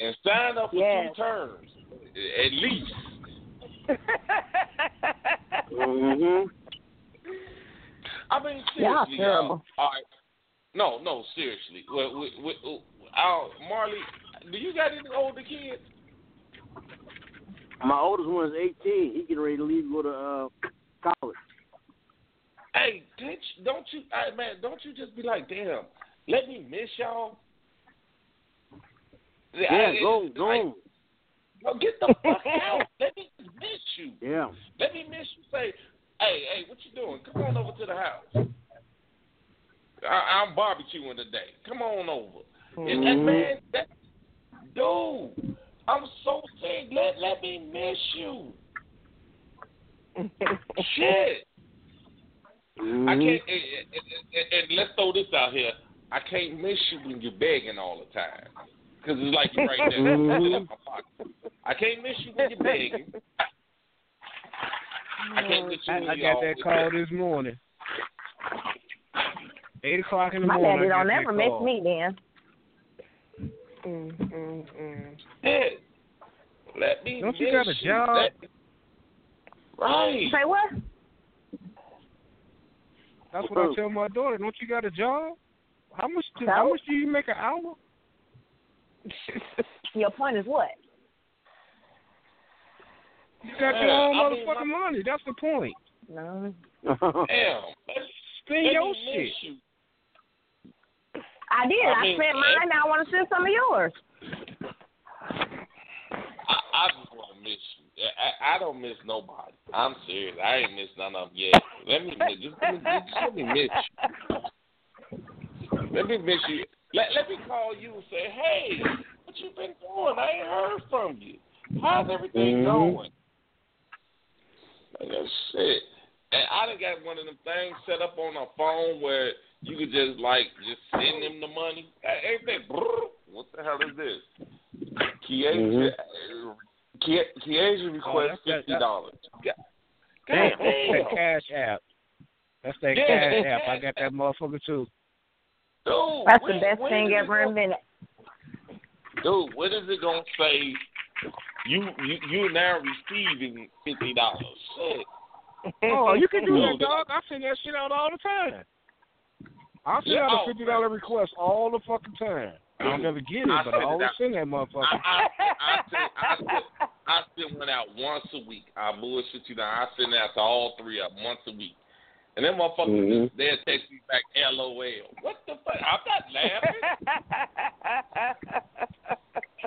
And sign up for Yes. two terms, at least. Mhm. I mean, Y'all seriously, terrible. y'all. All right. No, no, seriously. Well, we, we, we, our, Marley, do you got any older kids? My oldest one is 18. He getting ready to leave go to uh, college. Hey, did you, don't you, hey, man, don't you just be like, damn, let me miss y'all? Yeah, I- go, like, No, get the fuck out. Let me just miss you. Yeah. Let me miss you. Say, hey, hey, what you doing? Come on over to the house. I, I'm barbecuing today. Come on over. And that Mhm. man, that dude, I'm so sick. Let let me miss you. Shit. I Mhm. can't. And, and, and, and let's throw this out here. I can't miss you when you're begging all the time. Because it's like you're right there. Mhm. in my pocket. I can't miss you when you're begging. I can't miss you when I you're got that always call this morning. Eight o'clock in the My morning. daddy I don't got never miss call. me then. mm, mm, mm. Yeah. Let me Don't you got a job? Let- right. Say what? That's what I tell my daughter. Don't you got a job? How much? Do, So? how much do you make an hour? Your point is what? You got your Yeah, own I mean, motherfucking money. That's the point. No. Damn. Spend your shit. you. I did. I I, mean, sent mine. Now I want to send some of yours. I, I just want to miss you. I, I don't miss nobody. I'm serious. I ain't missed none of them yet. Let me miss, just, let me, just let me miss you. Let me miss you. Let, let me call you and say, hey, what you been doing? I ain't heard from you. How's everything Mhm. going? Like that shit. And I done got one of them things set up on a phone where you could just like just send them the money. Hey, Ain't that brrr? What the hell is this? Kiesia, Kie- Kiesia requests that's- fifty dollars. God That's that Cash App. That's that Yeah. Cash App. I got that motherfucker too. Dude, That's when- the best thing is it ever gonna- invented. Dude, when is it gonna say you you you now receiving fifty dollars? Shit. Oh, you can do that, dog. I send that shit out all the time. I send Yeah, out a fifty dollar request all the fucking time. I don't never get it, I but I always out. send that motherfucker. I, I, I, send, I, send, I send one out once a week. I bullshit you now. I send it out to all three of them once a week. And then motherfuckers, Mhm. just, they'll text me back, LOL. What the fuck? I'm not laughing.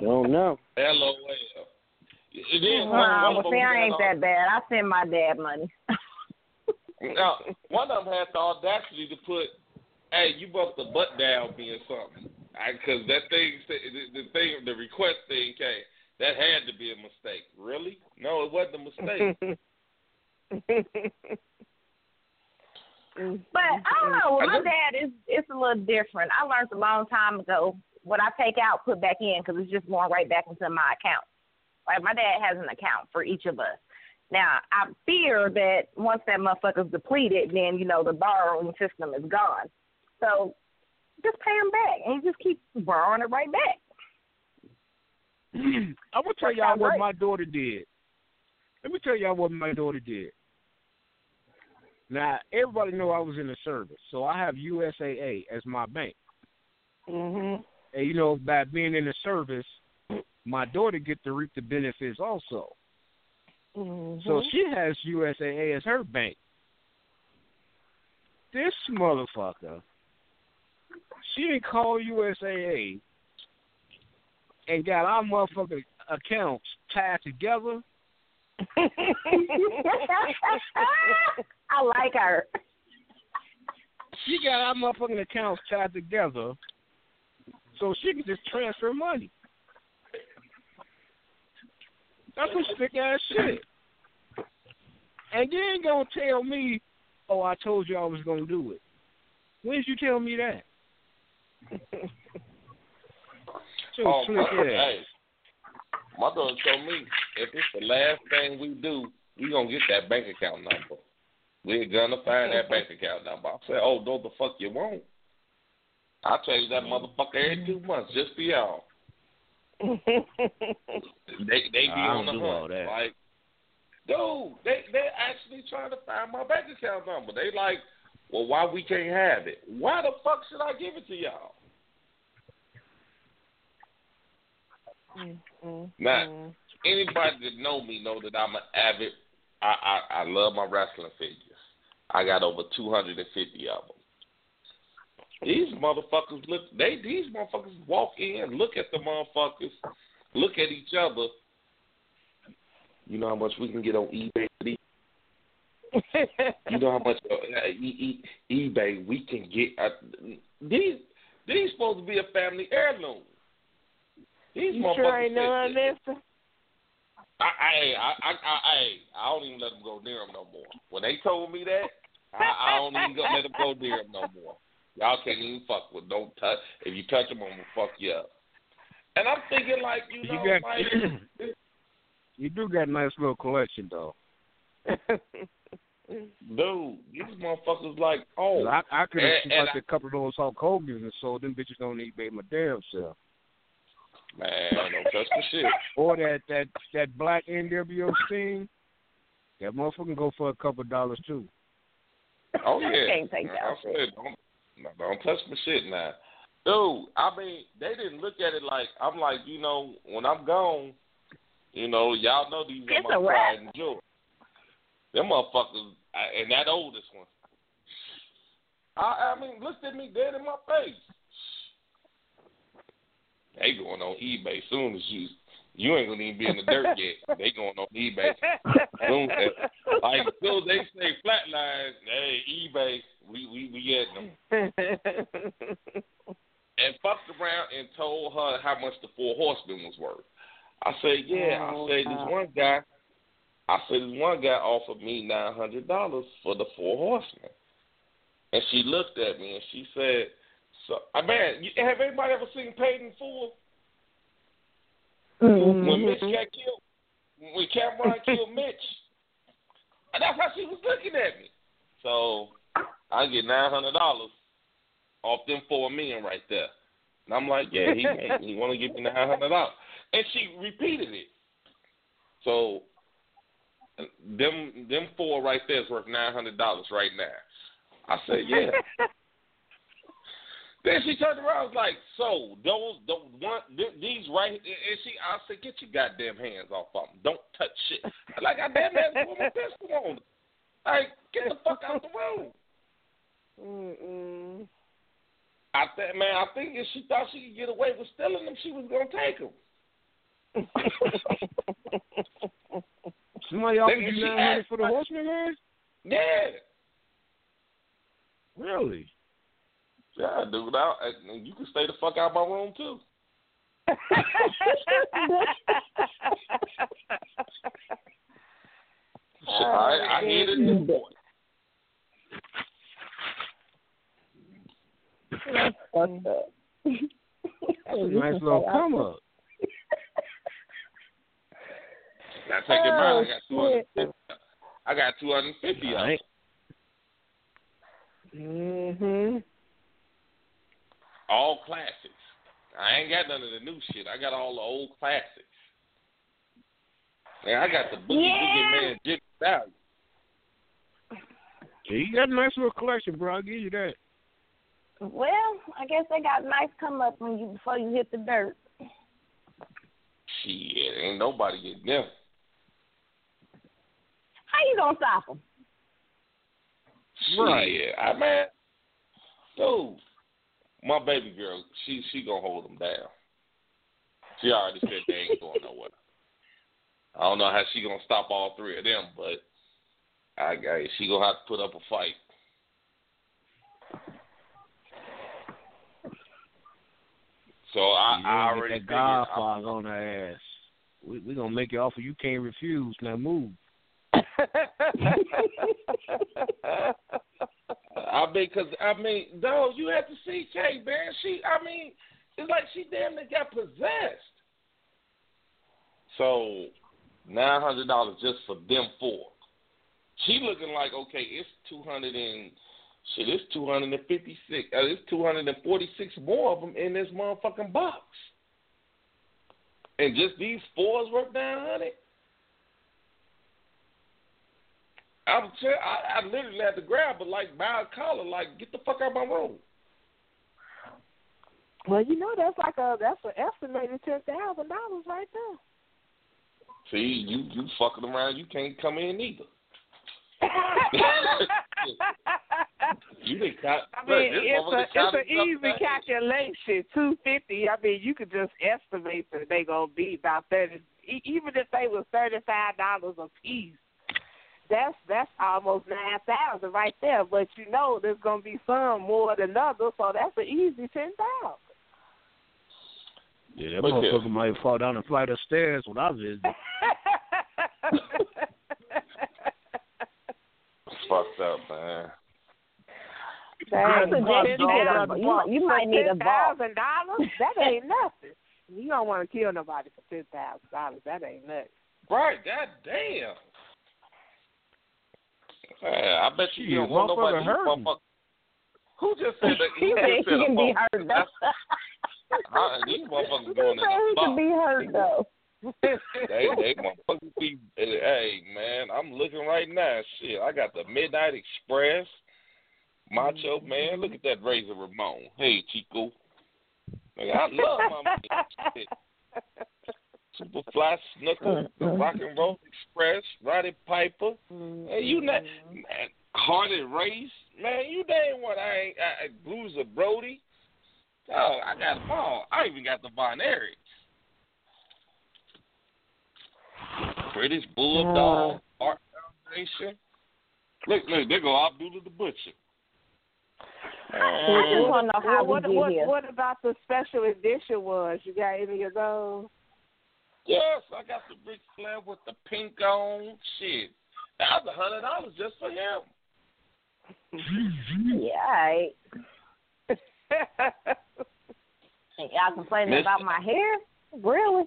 don't know. LOL. And then one, Wow, one well, see, I ain't all- that bad. I send my dad money. Now, one of them had the audacity to put, "Hey, you must the butt down me or something," because that thing, the, the thing, the request thing came. That had to be a mistake. Really? No, it wasn't a mistake. But mm-hmm. I don't know. With my dad, it's it's a little different. I learned a long time ago what I take out, put back in, because it's just going right back into my account. Like my dad has an account for each of us. Now I fear that once that motherfucker's depleted, then you know the borrowing system is gone. So just pay him back, and you just keep borrowing it right back. I will tell y'all what my daughter did. Let me tell y'all what my daughter did. Now everybody know I was in the service, so I have USAA as my bank. Mhm. And you know, by being in the service, my daughter get to reap the benefits also. Mm-hmm. So she has USAA as her bank. This motherfucker, she didn't call USAA and got our motherfucking accounts tied together. I like her. She got our motherfucking accounts tied together so she can just transfer money. That's some sick ass shit. And you ain't gonna tell me, oh, I told you I was gonna do it. When did you tell me that? So Oh, slick ass. hey, my daughter told me if it's the last thing we do, we gonna get that bank account number. We're gonna find that bank account number. I said, oh, no, the fuck you won't. I change that motherfucker every two months just for y'all. They they be on don't the do all hunt. that. Like, dude, they they're actually trying to find my bank account number. They like, well, why we can't have it? Why the fuck should I give it to y'all? Mm-hmm. Now, mm-hmm. Anybody that know me know that I'm an avid. I I, I love my wrestling figures. I got over 250 of them. These motherfuckers look. They these motherfuckers walk in, look at the motherfuckers, look at each other. You know how much we can get on eBay. You know how much uh, e- e- eBay we can get. Uh, these these supposed to be a family heirloom. These You motherfuckers. sure ain't mister? I, I, I, I, I, I don't even let them go near them no more. When they told me that, I, I don't even go, let them go near them no more. Y'all can't even fuck with. Don't touch. If you touch them, I'm gonna fuck you up. And I'm thinking like, you You know, got- like, You do got a nice little collection though. dude, these motherfuckers like, oh, I I could have like a couple of those Hulk Hogan's and sold them bitches on eBay my damn self. Man, don't touch the shit. Or that that that black NWO Sting, that motherfucker can go for a couple of dollars too. Oh yeah, Can't take that I said, don't, don't touch my shit now, dude. I mean, they didn't look at it like I'm like, you know, when I'm gone, you know, y'all know these It's are my a wrap. pride and joy. Them motherfuckers, I- and that oldest one. I, I mean, looked at me dead in my face. They going on eBay soon as you you ain't gonna even be in the dirt yet. They going on eBay. Soon as, like soon as they say flatline, hey eBay, we we we getting them. and fucked around and told her how much the four horsemen was worth. I said, yeah. Oh, I said this one guy. I said this one guy offered me nine hundred dollars for the four horsemen, and she looked at me and she said, "So, I man, you, have anybody ever seen Paid in Full? Mm-hmm. When Mitch got killed, when Cam'ron killed Mitch, and that's how she was looking at me. So I get nine hundred dollars off them four men right there. And I'm like, yeah, he he want to give me nine hundred dollars, and she repeated it. So them them four right there is worth nine hundred dollars right now. I said, yeah. then she turned around and was like, so those the one th- these right and she I said, get your goddamn hands off of them. Don't touch shit. Like I damn like, goddamn man, put my pistol on. Like, get the fuck out the room. Mm-mm. I think, man, I think if she thought she could get away with stealing them, she was gonna take them. Somebody offered Nigga, you she nine hundred asked for the my- horseman, man? Yeah, Really? Yeah, dude. I, I, you can stay the fuck out of my room too. Shit, I, I needed this boy. That's fucked up. That's a nice little come up. Now take it back. I Oh, got two hundred fifty. I got two hundred fifty. Right. Mhm. All classics. I ain't got none of the new shit. I got all the old classics. Man, I got the Boogie Boogie Man Jig Value. Yeah, you got a nice little collection, bro. I'll give you that. Well, I guess they got nice come up when you before you hit the dirt. Shit, ain't nobody getting them. How you gonna stop them? Right. Shit, I man, dude, my baby girl, she she gonna hold them down. She already said they ain't going nowhere. I don't know how she gonna stop all three of them, but I, I she gonna have to put up a fight. So I, I already get figured. that Godfather on her ass. We we gonna make you offer you can't refuse. Now move. I mean, cause I mean, no, you have to see Kay, man. She, I mean, it's like she damn near got possessed. So nine hundred dollars just for them four. She looking like okay, it's two hundred and shit. It's two hundred and fifty six. Uh, it's two hundred and forty six more of them in this motherfucking box. And just these fours worth nine hundred. I'm I, I literally had to grab her like by a collar, like get the fuck out of my room. Well, you know that's like a that's an estimated ten thousand dollars right there. See, you you fucking around, you can't come in either. You didn't cut. I mean, it's a it's an easy calculation. Two fifty. I mean, you could just estimate that they gonna be about thirty. Even if they was thirty five dollars a piece, that's that's almost nine thousand right there. But you know, there's gonna be some more than others, so that's an easy ten thousand. Yeah, that Look here. motherfucker might fall down a flight of stairs when I visit. fucked up, man. I Dang, suggest you get a, $10,000 you, might- you might need a ten vault. thousand dollars. That ain't nothing. You don't want to kill nobody for ten thousand dollars. That ain't nothing. Right, god damn. Man, I bet you, you don't want nobody motherfucker to hurting. motherfucker. Who just said that? He Who just he said a can be hurt though. Uh, these motherfuckers going in said he can be hurt though. they, they motherfuckers be. Hey, man, I'm looking right now. Shit, I got the Midnight Express, Macho Man. Look at that Razor Ramon. Hey, Chico. Nigga, I love my shit. Superfly Snuka, the uh-huh. Rock and Roll Express, Roddy Piper. Mm-hmm. Hey, you not man, Harley Race, man. You name what I ain't. I, I, Bruiser Brody. Oh, I got them all. I even got the Von Erich. British Bulldog Hart Foundation. Look, look, there go Abdullah the Butcher. We just want to know how what, we what, what about the special edition ones? You got any of those? Yes, I got the Ric Flair with the pink on. Shit, that was a hundred dollars just for him. Yeah, right. Y'all complaining Mister- about my hair? Really?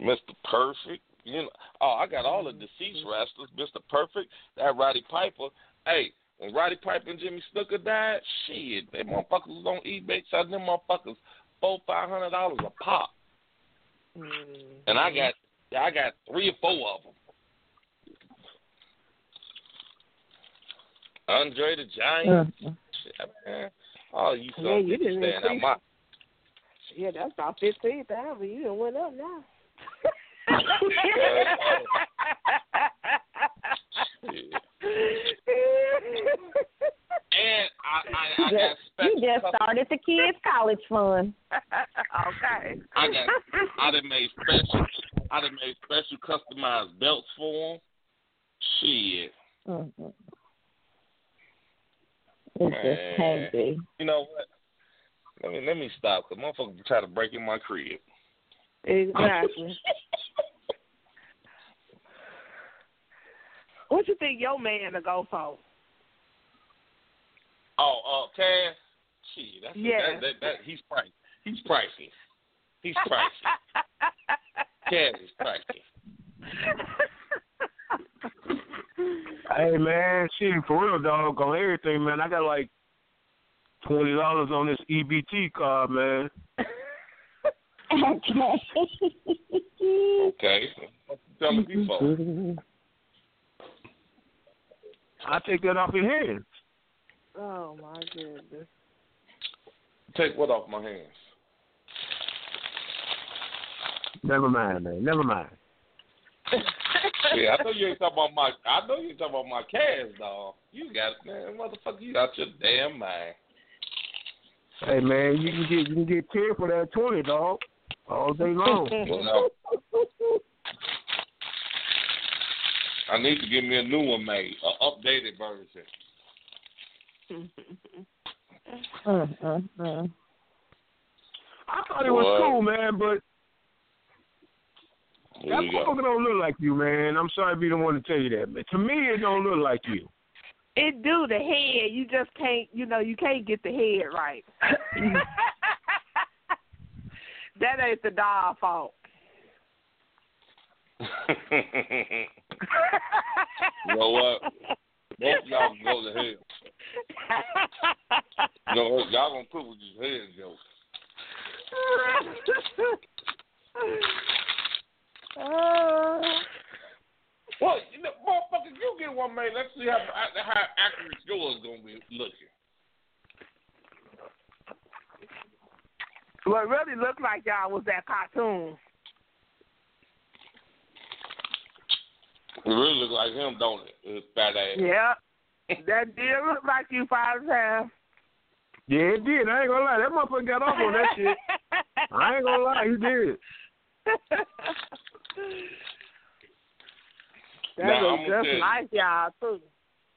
Mr. Perfect. You know, oh, I got all the deceased wrestlers. Mr. Perfect, that Roddy Piper. Hey, when Roddy Piper and Jimmy Snuka died, shit, they motherfuckers was on eBay selling them motherfuckers four, five hundred dollars a pop. And I mm-hmm. got, I got three or four of them. Andre the Giant. Mm-hmm. Shit, man. Oh, you Yeah, some you didn't staying out my Yeah, that's about fifteen thousand. You done went up now. And I, I, I You got just, special you just custom- started the kids' college fund. okay. I got I done made special I done made special customized belts for them. Shit. Mm-hmm. It just can't. You know what? Let me let me stop because motherfuckers try to break in my crib. Exactly. what you think your man to go for? Oh, uh, Cass. Shit, that's Yeah. that, that, that he's pricey. He's pricey. He's pricey. Cass is pricey. Hey man, shit for real dog on everything, man. I got like twenty dollars on this EBT card, man. Okay. okay. you telling me for? I take that off your hands. Oh my goodness. Take what off my hands? Never mind, man. Never mind. Yeah, I know you ain't talking about my. I know you ain't talking about my cash, dog. You got man, motherfucker. You out your damn mind. Hey man, you can get you can get ten for that twenty, dog, all day long. Well, no. I need to get me a new one made, an updated version. Mm-mm-mm. I thought it was What? cool, man, but that we motherfucker don't look like you, man. I'm sorry to be the one to tell you that, but to me, it don't look like you. It do the head. You just can't. You know, you can't get the head right. that ain't the doll fault. you know what? Both y'all can go to hell. What? Y'all gonna put with these head jokes. Well, you know, motherfucker, you get one made. Let's see how how accurate yours gonna be looking. It really looked like y'all was that cartoon. It really look like him, don't it? His fat ass. Yeah. that did look like you five times. Yeah, it did. I ain't gonna lie. That motherfucker got off on that shit. I ain't gonna lie, he did. That Now, was I'm gonna just you. like y'all too.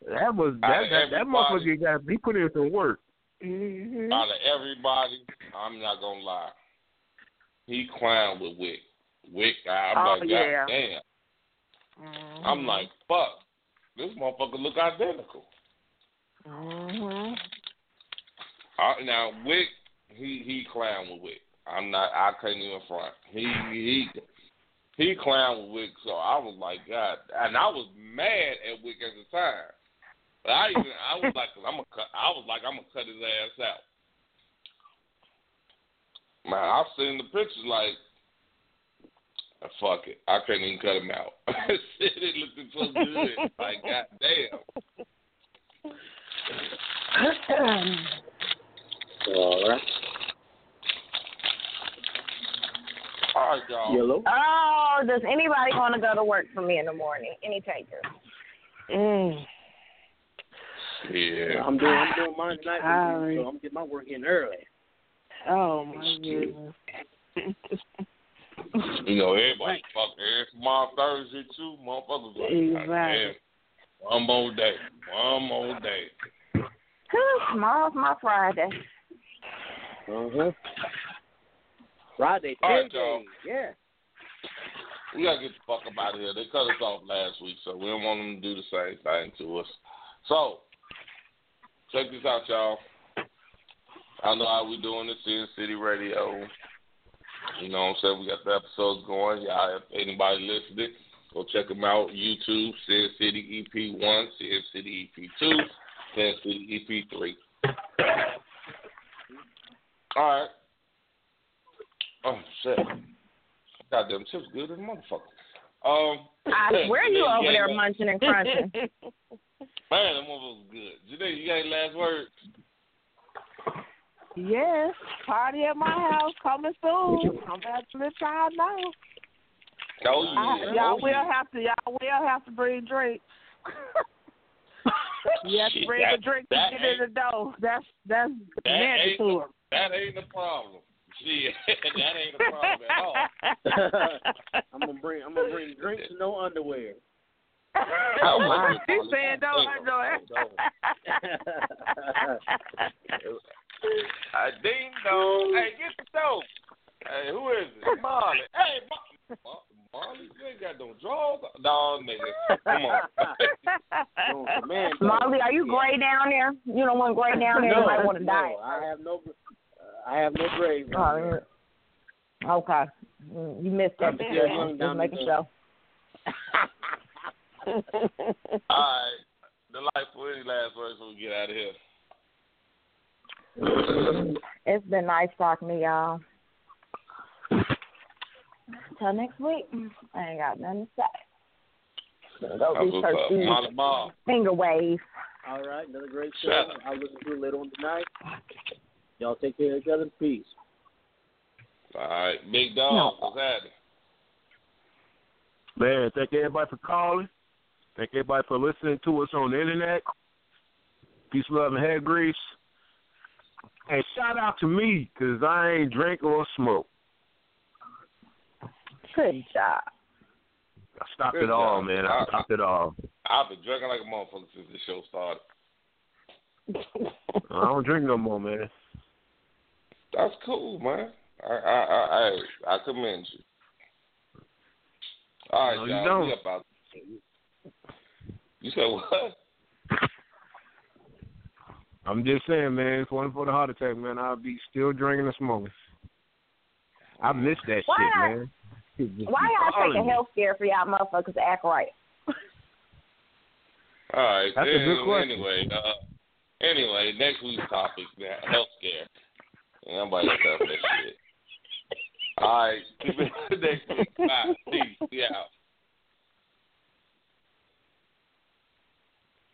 That was that of that, that motherfucker got he put in some work. Mm-hmm. Out of everybody, I'm not gonna lie. He clowned with Wick. Wick, I'm Oh, like, yeah. God damn. Mm-hmm. I'm like, fuck. This motherfucker look identical. hmm Uh, now Wick, he he clown with Wick. I'm not. I couldn't even front. He he he clown with Wick. So I was like, God, and I was mad at Wick at the time. But I even I was like, I'm gonna cut. I was like, I'm gonna cut his ass out. Man, I've seen the pictures. Like, fuck it, I couldn't even cut him out. Shit, it looked so good. Like, god damn. All right. All right, y'all. Yellow. Oh, does anybody want to go to work for me in the morning? Any takers? Mm. Yeah. I'm doing I'm doing mine tonight, All so I'm getting my work in early. Oh my goodness. You know, everybody fuck every tomorrow Thursday too. Motherfuckers like, Exactly. One more day, one more day. Tomorrow's my Friday. Uh-huh. Friday, All 10 right, y'all. Yeah. We gotta get the fuck up out of here. They cut us off last week, so we don't want them to do the same thing to us. So, check this out, y'all. I know how we doing this in City Radio. You know what I'm saying? We got the episodes going. Y'all, if anybody listening, go check them out. YouTube, Sin City EP1, Sin City EP2, Sin City EP3. All right. Oh, shit. Goddamn chips good as a motherfucker. Um, I swear you over there munching and crunching. Man, that motherfucker's good. Janae, you got any last words? Yes, party at my house coming soon. I'm about to let y'all know. Oh, I, y'all Oh, will yeah. have to. Y'all will have to bring drinks. you have to bring that- a drink that to get in the door. That's that's That ain't, mandatory. that ain't the problem. Shit, that ain't a problem at all. I'm gonna bring I'm gonna bring drinks no underwear. Oh, my. He said no underwear. Uh, ding dong. Hey, get the dope. Hey, who is it? Marley. Hey, Mar- Mar- Marley, you ain't got no drawers. No, nigga. Come on. Man, Molly, are you gray down there? You don't want gray down there. no, you might want to no, die. I have no I have no grave. Oh, yeah. Okay. You missed that. I'm still young Just down making there. sure. All right. Delightful. Any last words before we get out of here? It's been nice talking to y'all. Till next week. I ain't got nothing to say. Gonna go That's what's research up. these Molly Bob. finger waves. All right, another great show. Shut. I'll listen to it later on tonight. Y'all take care of each other. Peace. All right. Big dog. What's happening? Man, thank everybody for calling. Thank everybody for listening to us on the internet. Peace, love, and head grease. And shout out to me, because I ain't drink or smoke. Good job. I stopped Good it all, man. I I- stopped it all. I've been drinking like a motherfucker since the show started. I don't drink no more, man. That's cool, man. I I I I, I commend you. All right, No, you y'all. don't. We up. You said what? I'm just saying, man, if it wasn't for the heart attack, man, I'd be still drinking and smoking. I miss that Why shit, not? man. Why y'all taking health care for y'all motherfuckers to act right? All right. That's a good anyway, question. Anyway, uh, anyway, next week's topic, man, health care. Nobody got time for that shit. All right. Keep it next week. Bye. Peace. We out.